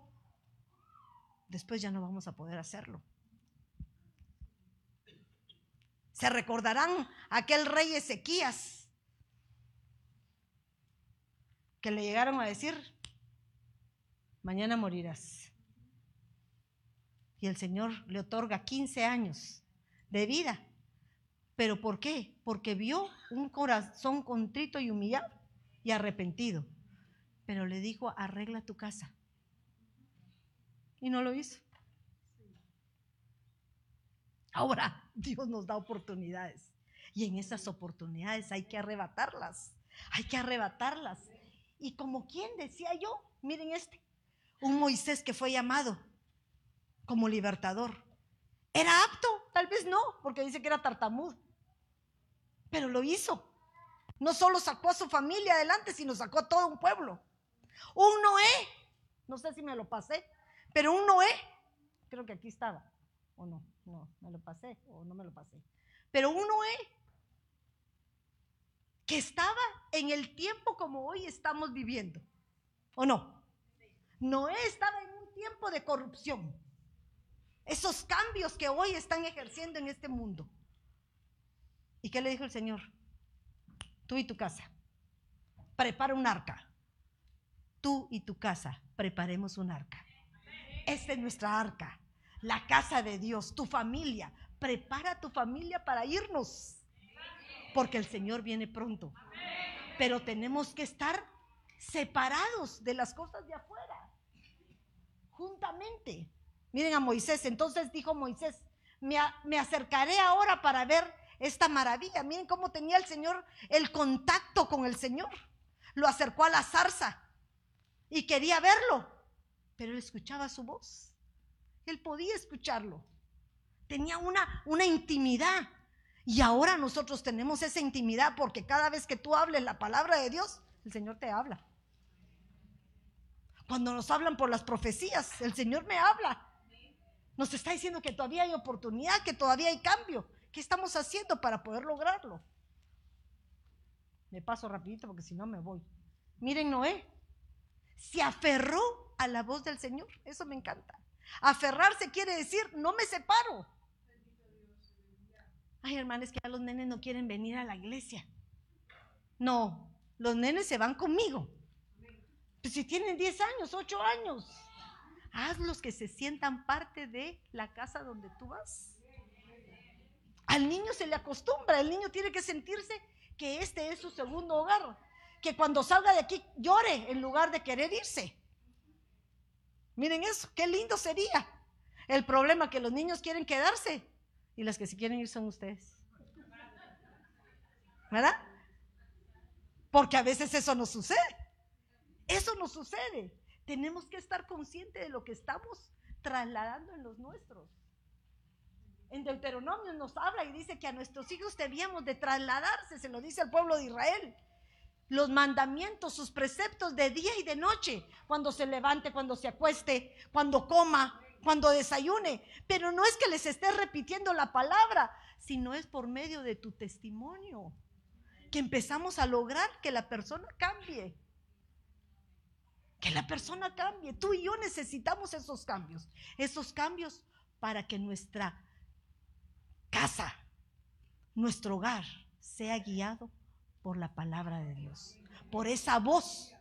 después ya no vamos a poder hacerlo. Se recordarán aquel rey Ezequías que le llegaron a decir, mañana morirás y el Señor le otorga 15 años de vida. ¿Pero por qué? Porque vio un corazón contrito y humillado y arrepentido. Pero le dijo, arregla tu casa. Y no lo hizo. Ahora Dios nos da oportunidades. Y en esas oportunidades hay que arrebatarlas. Hay que arrebatarlas. Y como quien decía yo, miren este, un Moisés que fue llamado como libertador. ¿Era apto? Tal vez no, porque dice que era tartamudo. Pero lo hizo. No solo sacó a su familia adelante, sino sacó a todo un pueblo. Un Noé, no sé si me lo pasé, pero un Noé, creo que aquí estaba, o no, no, me lo pasé, o no me lo pasé. Pero un Noé que estaba en el tiempo como hoy estamos viviendo, ¿o no? Noé estaba en un tiempo de corrupción esos cambios que hoy están ejerciendo en este mundo. ¿Y qué le dijo el Señor? Tú y tu casa, prepara un arca. Tú y tu casa, preparemos un arca. Esta es nuestra arca, la casa de Dios, tu familia. Prepara tu familia para irnos, porque el Señor viene pronto. Pero tenemos que estar separados de las cosas de afuera, juntamente. Miren a Moisés, entonces dijo Moisés, me, acercaré ahora para ver esta maravilla. Miren cómo tenía el Señor el contacto con el Señor. Lo acercó a la zarza y quería verlo, pero él escuchaba su voz. Él podía escucharlo. Tenía una, una intimidad. Y ahora nosotros tenemos esa intimidad porque cada vez que tú hables la palabra de Dios, el Señor te habla. Cuando nos hablan por las profecías, el Señor me habla. Nos está diciendo que todavía hay oportunidad, que todavía hay cambio. ¿Qué estamos haciendo para poder lograrlo? Me paso rapidito porque si no me voy. Miren Noé, se aferró a la voz del Señor. Eso me encanta. Aferrarse quiere decir, no me separo. Ay, hermanos, que ya los nenes no quieren venir a la iglesia. No, los nenes se van conmigo. Pues si tienen 10 años, 8 años, hazlos que se sientan parte de la casa donde tú vas. Al niño se le acostumbra, el niño tiene que sentirse que este es su segundo hogar, que cuando salga de aquí llore en lugar de querer irse. Miren eso, qué lindo sería. El problema que los niños quieren quedarse y las que se quieren ir son ustedes. ¿Verdad? Porque a veces eso no sucede. Eso no sucede. Tenemos que estar conscientes de lo que estamos trasladando en los nuestros. En Deuteronomio nos habla y dice que a nuestros hijos debíamos de trasladarse, se lo dice al pueblo de Israel. Los mandamientos, sus preceptos de día y de noche, cuando se levante, cuando se acueste, cuando coma, cuando desayune. Pero no es que les esté repitiendo la palabra, sino es por medio de tu testimonio que empezamos a lograr que la persona cambie. Que la persona cambie. Tú y yo necesitamos esos cambios. Esos cambios para que nuestra casa, nuestro hogar, sea guiado por la palabra de Dios. Por esa voz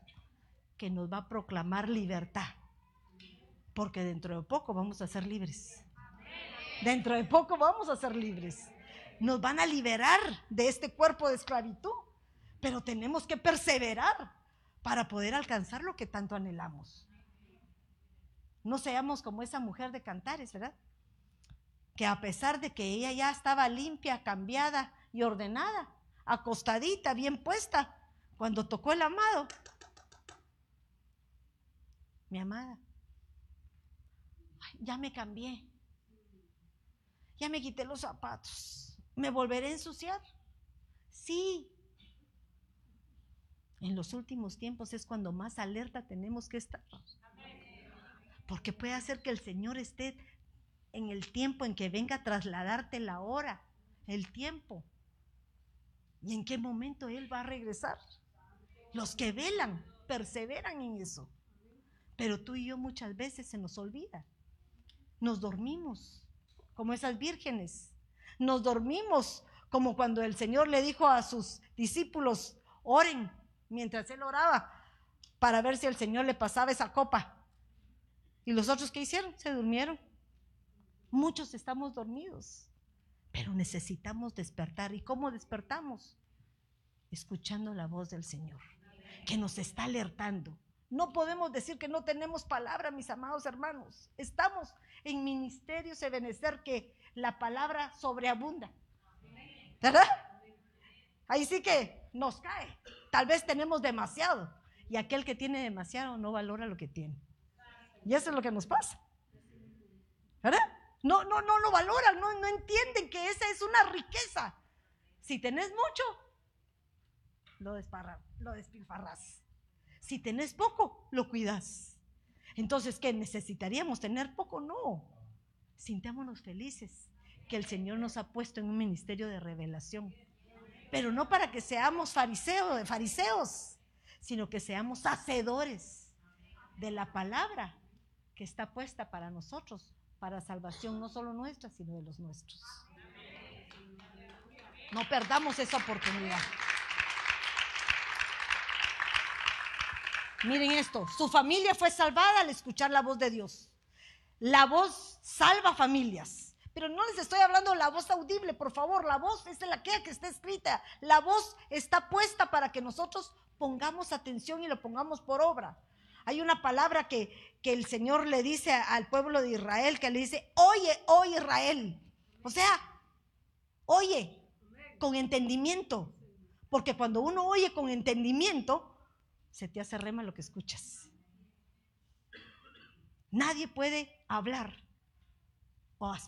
que nos va a proclamar libertad porque dentro de poco vamos a ser libres. Dentro de poco vamos a ser libres. Nos van a liberar de este cuerpo de esclavitud, pero tenemos que perseverar para poder alcanzar lo que tanto anhelamos. No seamos como esa mujer de Cantares, ¿verdad? Que a pesar de que ella ya estaba limpia, cambiada y ordenada, acostadita, bien puesta, cuando tocó el amado, mi amada, ya me cambié. Ya me quité los zapatos. ¿Me volveré a ensuciar? Sí. En los últimos tiempos es cuando más alerta tenemos que estar. Porque puede hacer que el Señor esté en el tiempo en que venga a trasladarte la hora, el tiempo. ¿Y en qué momento Él va a regresar? Los que velan, perseveran en eso. Pero tú y yo muchas veces se nos olvida nos dormimos, como esas vírgenes. Nos dormimos como cuando el Señor le dijo a sus discípulos, oren mientras él oraba para ver si el Señor le pasaba esa copa. ¿Y los otros qué hicieron? Se durmieron. Muchos estamos dormidos, pero necesitamos despertar. ¿Y cómo despertamos? Escuchando la voz del Señor, que nos está alertando. No podemos decir que no tenemos palabra, mis amados hermanos. Estamos en ministerios de benecer que la palabra sobreabunda. ¿Verdad? Ahí sí que nos cae. Tal vez tenemos demasiado. Y aquel que tiene demasiado no valora lo que tiene. Y eso es lo que nos pasa. ¿Verdad? No, no, no lo valoran, no, no entienden que esa es una riqueza. Si tenés mucho, lo, desparra, lo despilfarras. Si tenés poco, lo cuidas. Entonces, ¿qué necesitaríamos tener poco? No. Sintámonos felices que el Señor nos ha puesto en un ministerio de revelación. Pero no para que seamos fariseos, fariseos, sino que seamos hacedores de la palabra que está puesta para nosotros, para salvación no solo nuestra, sino de los nuestros. No perdamos esa oportunidad. Miren esto, su familia fue salvada al escuchar la voz de Dios. La voz salva familias. Pero no les estoy hablando la voz audible, por favor, la voz es la que está escrita. La voz está puesta para que nosotros pongamos atención y lo pongamos por obra. Hay una palabra que, que el Señor le dice al pueblo de Israel, que le dice, oye, oye Israel. O sea, oye, con entendimiento. Porque cuando uno oye con entendimiento, se te hace rema lo que escuchas. Nadie puede hablar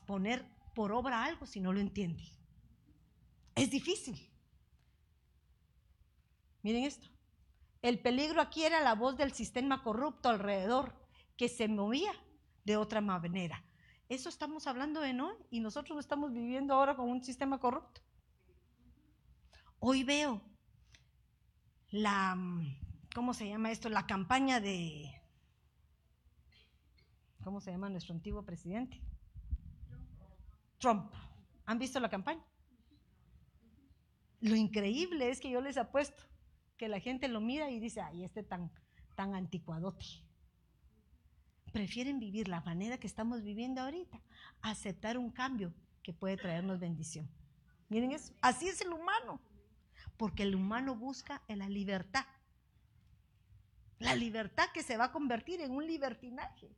poner por obra algo si no lo entiende. Es difícil. Miren esto. El peligro aquí era la voz del sistema corrupto alrededor que se movía de otra manera. Eso estamos hablando de no y nosotros lo estamos viviendo ahora con un sistema corrupto. Hoy veo la, ¿cómo se llama esto? La campaña de, ¿cómo se llama nuestro antiguo presidente? Trump. ¿Han visto la campaña? Lo increíble es que yo les apuesto que la gente lo mira y dice, ay, este tan, tan anticuadote. Prefieren vivir la manera que estamos viviendo ahorita, aceptar un cambio que puede traernos bendición. Miren eso, así es el humano, porque el humano busca la libertad. La libertad que se va a convertir en un libertinaje.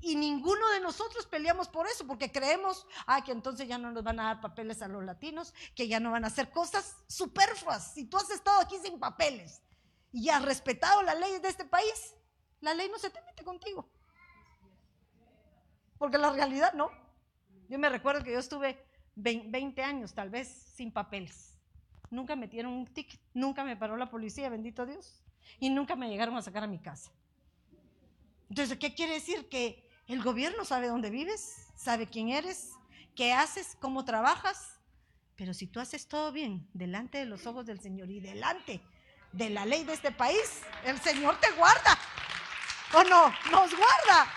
Y ninguno de nosotros peleamos por eso, porque creemos, que entonces ya no nos van a dar papeles a los latinos, que ya no van a hacer cosas superfluas. Si tú has estado aquí sin papeles y has respetado las leyes de este país, la ley no se te mete contigo. Porque la realidad no. Yo me recuerdo que yo estuve 20 años tal vez sin papeles. Nunca metieron un ticket, nunca me paró la policía, bendito Dios. Y nunca me llegaron a sacar a mi casa. Entonces, ¿qué quiere decir? Que el gobierno sabe dónde vives, sabe quién eres, qué haces, cómo trabajas. Pero si tú haces todo bien delante de los ojos del Señor y delante de la ley de este país, el Señor te guarda. ¿O no? Nos guarda.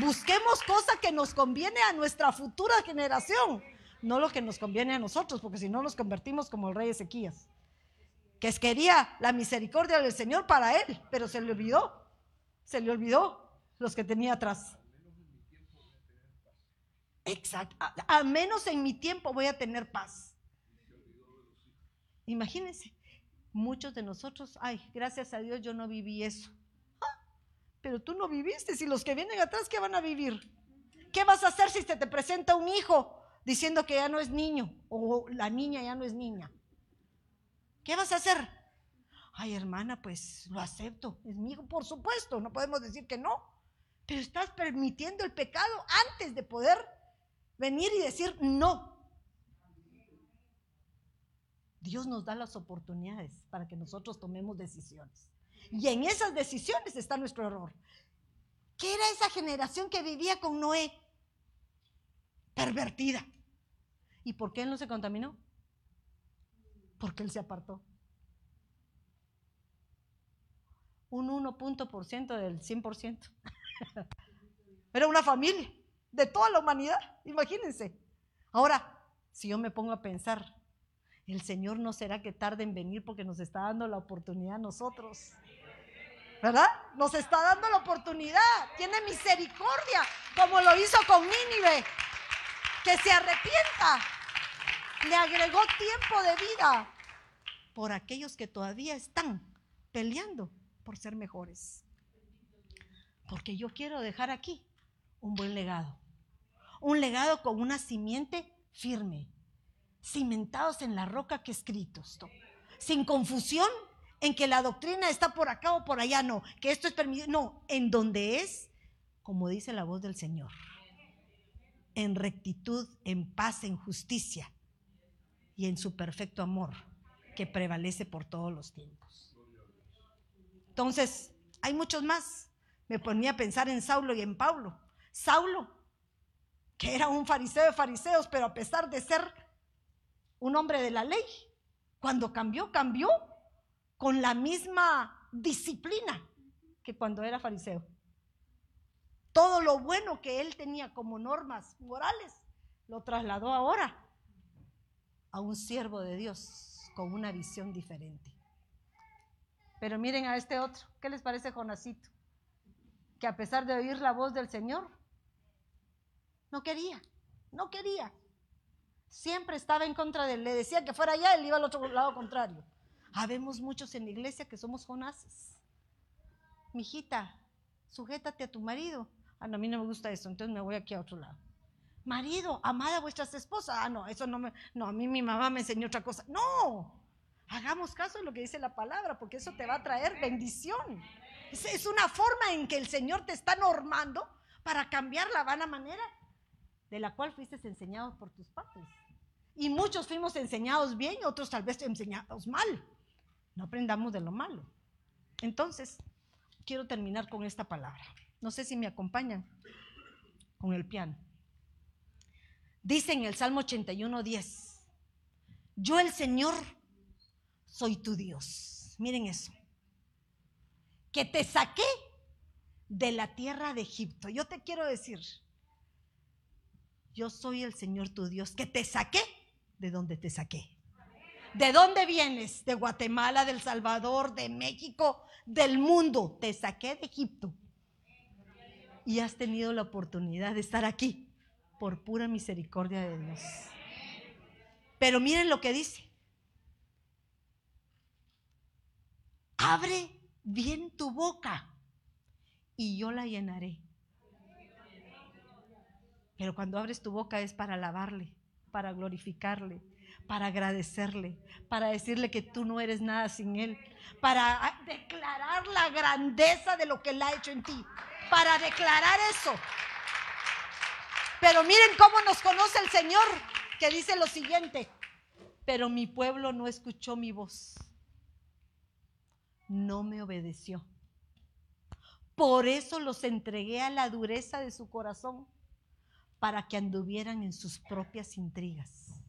Busquemos cosas que nos conviene a nuestra futura generación, no lo que nos conviene a nosotros, porque si no nos convertimos como el rey Ezequías, que quería la misericordia del Señor para él, pero se le olvidó, se le olvidó los que tenía atrás. Exacto. A, menos en mi tiempo voy a tener paz. Imagínense, muchos de nosotros, ay, gracias a Dios yo no viví eso. Ah, pero tú no viviste. Si los que vienen atrás, ¿qué van a vivir? ¿Qué vas a hacer si se te presenta un hijo diciendo que ya no es niño o la niña ya no es niña? ¿Qué vas a hacer? Ay, hermana, pues lo acepto. Es mi hijo, por supuesto. No podemos decir que no. Pero estás permitiendo el pecado antes de poder venir y decir no. Dios nos da las oportunidades para que nosotros tomemos decisiones. Y en esas decisiones está nuestro error. ¿Qué era esa generación que vivía con Noé? Pervertida. ¿Y por qué él no se contaminó? Porque él se apartó. Un 1% del 100%. Era una familia de toda la humanidad, imagínense. Ahora, si yo me pongo a pensar, el Señor no será que tarde en venir porque nos está dando la oportunidad a nosotros. ¿Verdad? Nos está dando la oportunidad. Tiene misericordia, como lo hizo con Nínive. Que se arrepienta. Le agregó tiempo de vida por aquellos que todavía están peleando por ser mejores. Porque yo quiero dejar aquí un buen legado. Un legado con una simiente firme, cimentados en la roca que escritos. Sin confusión en que la doctrina está por acá o por allá, no, que esto es permitido, no, en donde es, como dice la voz del Señor, en rectitud, en paz, en justicia y en su perfecto amor que prevalece por todos los tiempos. Entonces, hay muchos más me ponía a pensar en Saulo y en Pablo. Saulo, que era un fariseo de fariseos, pero a pesar de ser un hombre de la ley, cuando cambió, cambió con la misma disciplina que cuando era fariseo. Todo lo bueno que él tenía como normas morales lo trasladó ahora a un siervo de Dios con una visión diferente. Pero miren a este otro, ¿qué les parece Jonasito? Que a pesar de oír la voz del Señor, no quería, no quería. Siempre estaba en contra de él. Le decía que fuera allá, él iba al otro lado contrario. Habemos muchos en la iglesia que somos Jonases. Mijita, sujétate a tu marido. Ah, no, a mí no me gusta eso, entonces me voy aquí a otro lado. Marido, amada a vuestras esposas. Ah, no, eso no me. No, a mí mi mamá me enseñó otra cosa. No, hagamos caso de lo que dice la palabra, porque eso te va a traer bendición. Es, una forma en que el Señor te está normando para cambiar la vana manera de la cual fuiste enseñado por tus padres. Y muchos fuimos enseñados bien otros tal vez enseñados mal. No aprendamos de lo malo. Entonces, quiero terminar con esta palabra. No sé si me acompañan con el piano. Dice en el Salmo 81, 10, yo el Señor soy tu Dios. Miren eso. Que te saqué de la tierra de Egipto. Yo te quiero decir, yo soy el Señor tu Dios, que te saqué de donde te saqué. ¿De dónde vienes? De Guatemala, del Salvador, de México, del mundo. Te saqué de Egipto. Y has tenido la oportunidad de estar aquí por pura misericordia de Dios. Pero miren lo que dice. Abre bien tu boca y yo la llenaré. Pero cuando abres tu boca es para alabarle, para glorificarle, para agradecerle, para decirle que tú no eres nada sin Él, para declarar la grandeza de lo que Él ha hecho en ti, para declarar eso. Pero miren cómo nos conoce el Señor, que dice lo siguiente, pero mi pueblo no escuchó mi voz, no me obedeció. Por eso los entregué a la dureza de su corazón para que anduvieran en sus propias intrigas.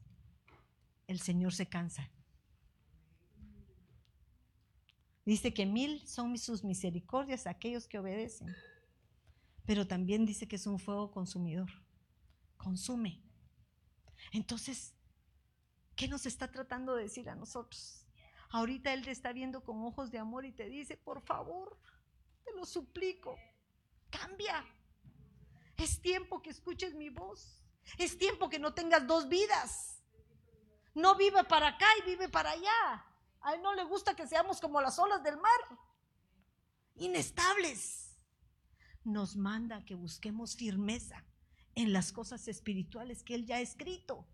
El Señor se cansa. Dice que mil son sus misericordias aquellos que obedecen, pero también dice que es un fuego consumidor. Consume. Entonces, ¿qué nos está tratando de decir a nosotros? Ahorita Él te está viendo con ojos de amor y te dice, por favor, te lo suplico, cambia. Es tiempo que escuches mi voz. Es tiempo que no tengas dos vidas. No vive para acá y vive para allá. A él no le gusta que seamos como las olas del mar. Inestables. Nos manda que busquemos firmeza en las cosas espirituales que Él ya ha escrito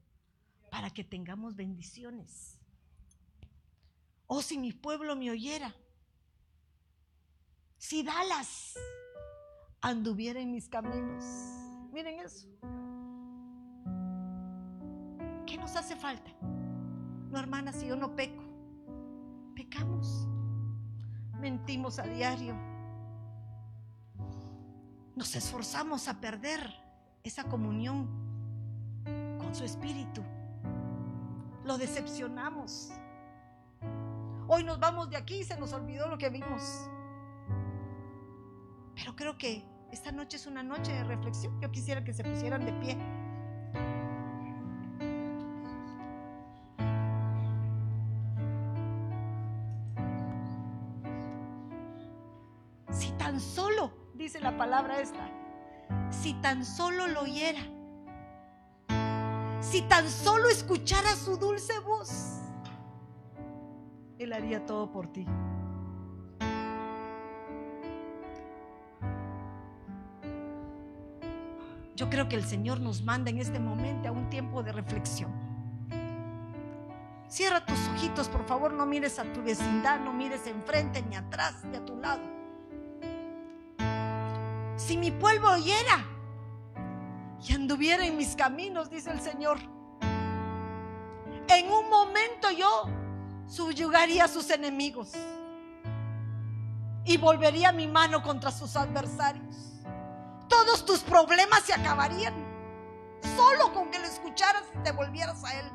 para que tengamos bendiciones. Oh, si mi pueblo me oyera, si Dallas anduviera en mis caminos. Miren eso. ¿Qué nos hace falta? No, hermana, si yo no peco, pecamos. Mentimos a diario. Nos esforzamos a perder esa comunión con su espíritu. Lo decepcionamos. Hoy nos vamos de aquí y se nos olvidó lo que vimos. Pero creo que esta noche es una noche de reflexión. Yo quisiera que se pusieran de pie. Si tan solo, dice la palabra esta, si tan solo lo oyera, si tan solo escuchara su dulce voz, Él haría todo por ti. Yo creo que el Señor nos manda en este momento a un tiempo de reflexión. Cierra tus ojitos, por favor, no mires a tu vecindad, no mires enfrente, ni atrás, ni a tu lado. Si mi pueblo oyera y anduviera en mis caminos, dice el Señor, en un momento yo subyugaría a sus enemigos y volvería mi mano contra sus adversarios todos tus problemas se acabarían. Solo con que lo escucharas te volvieras a Él.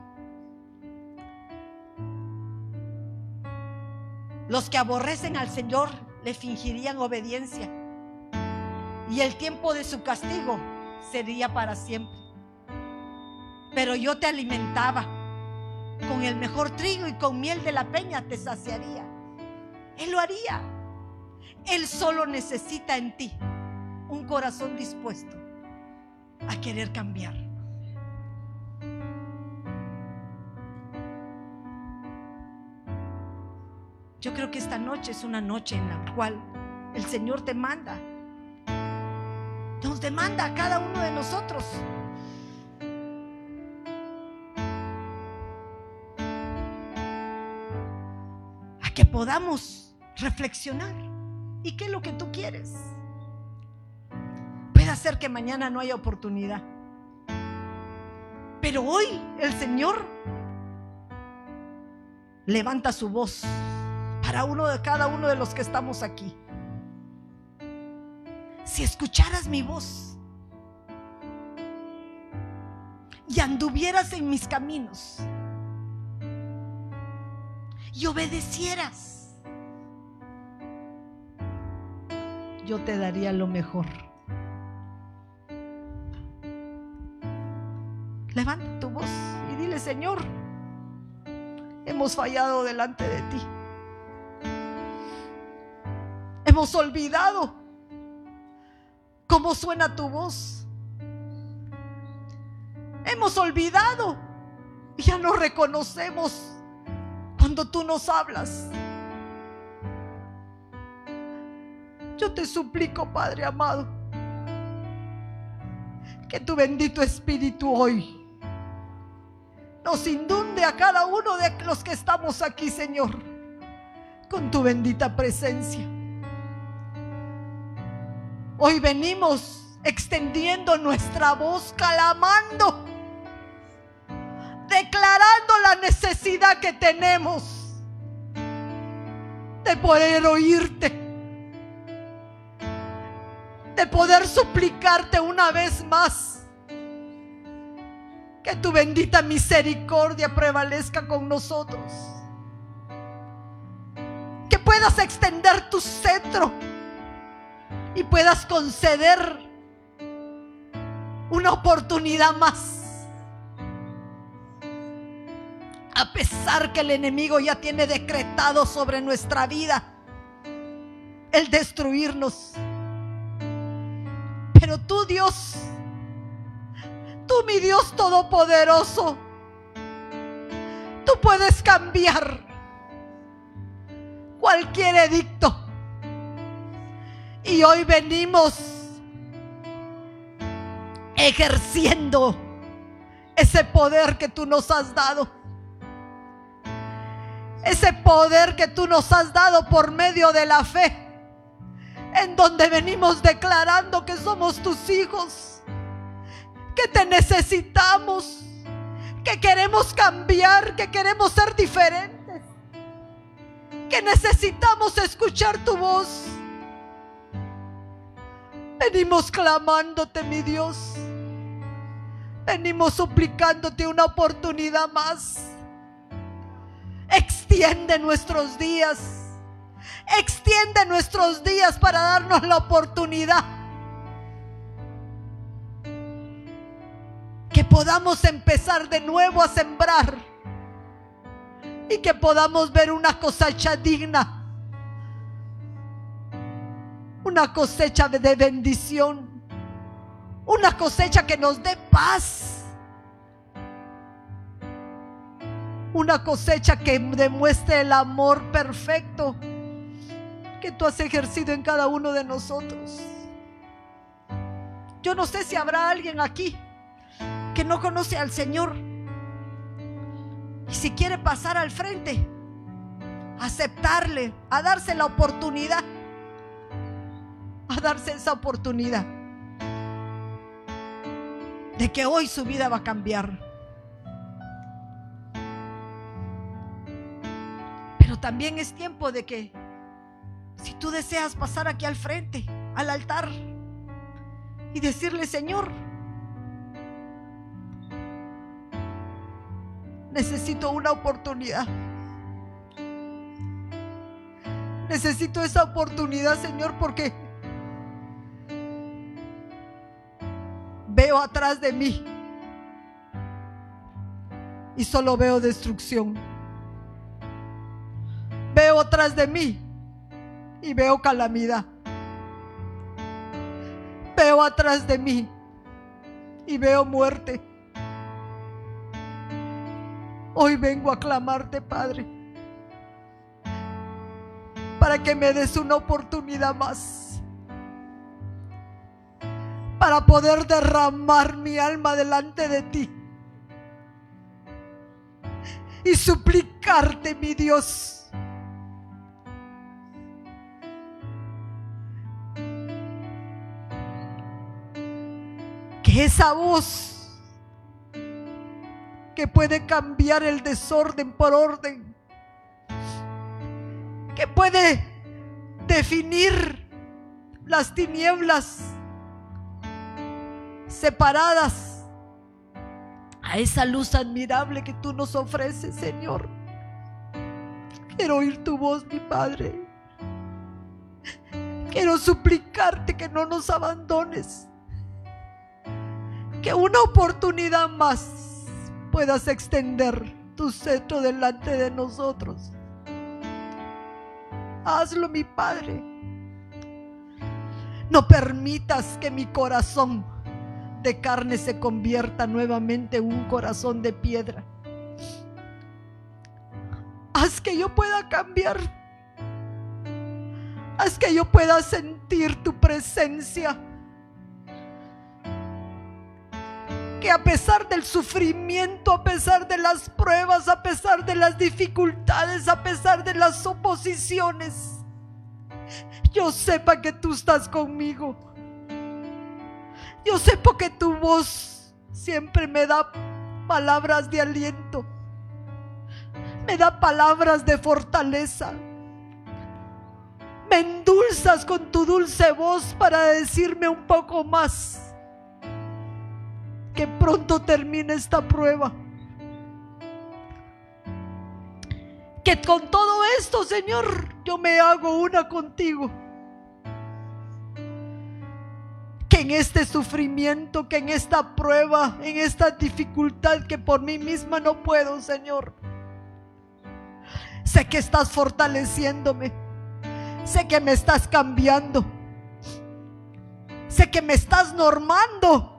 Los que aborrecen al Señor le fingirían obediencia. Y el tiempo de su castigo sería para siempre. Pero yo te alimentaba con el mejor trigo y con miel de la peña te saciaría. Él lo haría. Él solo necesita en ti un corazón dispuesto a querer cambiar. Yo creo que esta noche es una noche en la cual el Señor te manda, nos demanda a cada uno de nosotros que podamos reflexionar. ¿Y qué es lo que tú quieres? Puede ser que mañana no haya oportunidad. Pero hoy el Señor levanta su voz para uno de cada uno de los que estamos aquí. Si escucharas mi voz y anduvieras en mis caminos y obedecieras, yo te daría lo mejor. Levanta tu voz y dile, Señor, hemos fallado delante de ti. Hemos olvidado cómo suena tu voz. Hemos olvidado y ya no reconocemos cuando tú nos hablas. Yo te suplico, Padre amado, que tu bendito Espíritu hoy nos inunde a cada uno de los que estamos aquí, Señor, con tu bendita presencia. Hoy venimos extendiendo nuestra voz, clamando, declarando la necesidad que tenemos de poder oírte, de poder suplicarte una vez más que tu bendita misericordia prevalezca con nosotros. Que puedas extender tu cetro y puedas conceder una oportunidad más. A pesar que el enemigo ya tiene decretado sobre nuestra vida el destruirnos. Pero tú, Dios, Tú, mi Dios Todopoderoso, tú puedes cambiar cualquier edicto. Y hoy venimos ejerciendo ese poder que tú nos has dado. Ese poder que tú nos has dado por medio de la fe. En donde venimos declarando que somos tus hijos que te necesitamos, que queremos cambiar, que queremos ser diferentes, que necesitamos escuchar tu voz. Venimos clamándote, mi Dios. Venimos suplicándote una oportunidad más. Extiende nuestros días. Extiende nuestros días para darnos la oportunidad que podamos empezar de nuevo a sembrar y que podamos ver una cosecha digna, una cosecha de bendición, una cosecha que nos dé paz, una cosecha que demuestre el amor perfecto que tú has ejercido en cada uno de nosotros. Yo no sé si habrá alguien aquí que no conoce al Señor. Y si quiere pasar al frente, aceptarle, a darse la oportunidad, a darse esa oportunidad de que hoy su vida va a cambiar. También es tiempo de que si tú deseas pasar aquí al frente, al altar, y decirle, Señor, necesito una oportunidad. Necesito esa oportunidad, Señor, porque veo atrás de mí y solo veo destrucción. De mí y veo calamidad. Veo atrás de mí y veo muerte. Hoy vengo a clamarte, Padre, para que me des una oportunidad más, para poder derramar mi alma delante de ti y suplicarte, mi Dios, esa voz que puede cambiar el desorden por orden, que puede definir las tinieblas separadas a esa luz admirable que tú nos ofreces, Señor. Quiero oír tu voz, mi Padre. Quiero suplicarte que no nos abandones. Que una oportunidad más puedas extender tu cetro delante de nosotros. Hazlo, mi Padre. No permitas que mi corazón de carne se convierta nuevamente en un corazón de piedra. Haz que yo pueda cambiar Haz que yo pueda sentir tu presencia. A pesar del sufrimiento, a pesar de las pruebas, a pesar de las dificultades, a pesar de las oposiciones, yo sepa que tú estás conmigo. Yo sepa que tu voz siempre me da palabras de aliento. Me da palabras de fortaleza me endulzas con tu dulce voz para decirme un poco más. Que pronto termine esta prueba. Que con todo esto, Señor, yo me hago una contigo. Que en este sufrimiento, que en esta prueba, en esta dificultad que por mí misma no puedo, Señor. Sé que estás fortaleciéndome Sé que me estás cambiando. Sé que me estás normando.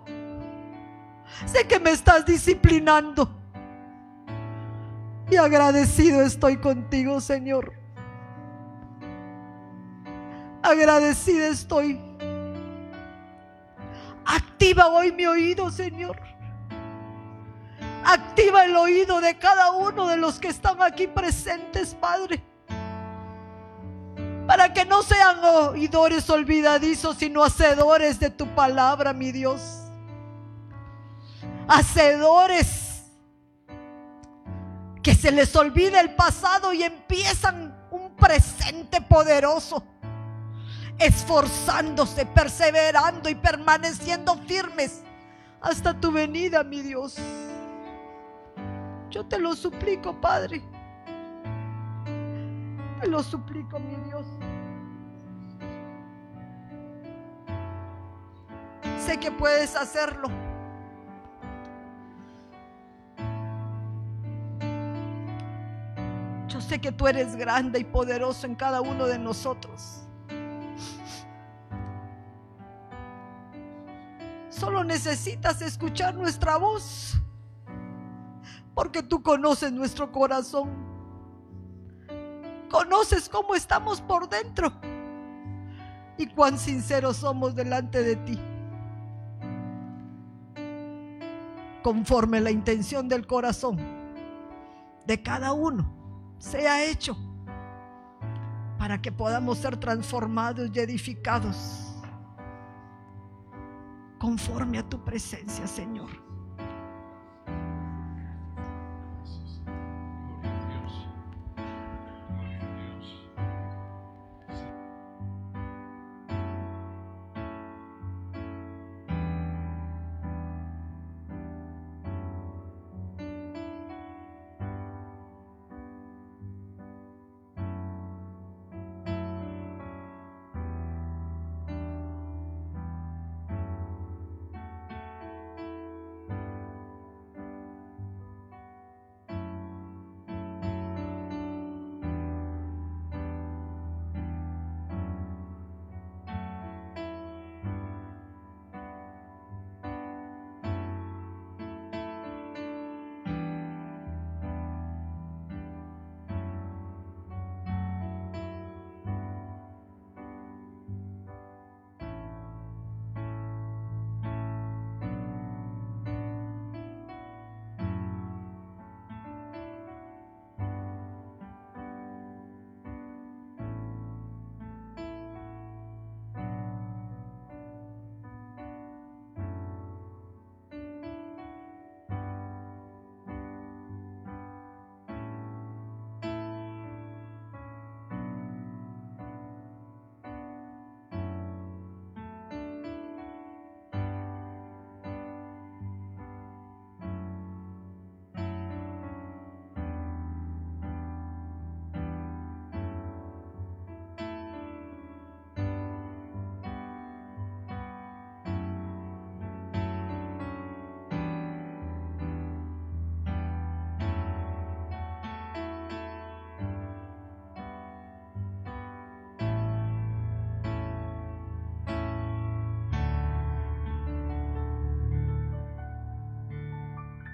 Sé que me estás disciplinando. Y agradecido estoy contigo, Señor. Agradecida estoy. Activa hoy mi oído, Señor. Activa el oído de cada uno de los que están aquí presentes, Padre para que no sean oidores olvidadizos, sino hacedores de tu palabra, mi Dios. Hacedores que se les olvida el pasado y empiezan un presente poderoso, esforzándose, perseverando y permaneciendo firmes hasta tu venida, mi Dios. Yo te lo suplico, Padre. Te lo suplico, mi Dios. Sé que puedes hacerlo. Sé que tú eres grande y poderoso en cada uno de nosotros. Solo necesitas escuchar nuestra voz, porque tú conoces nuestro corazón. Conoces cómo estamos por dentro y cuán sinceros somos delante de ti. Conforme la intención del corazón de cada uno sea hecho para que podamos ser transformados y edificados conforme a tu presencia, Señor.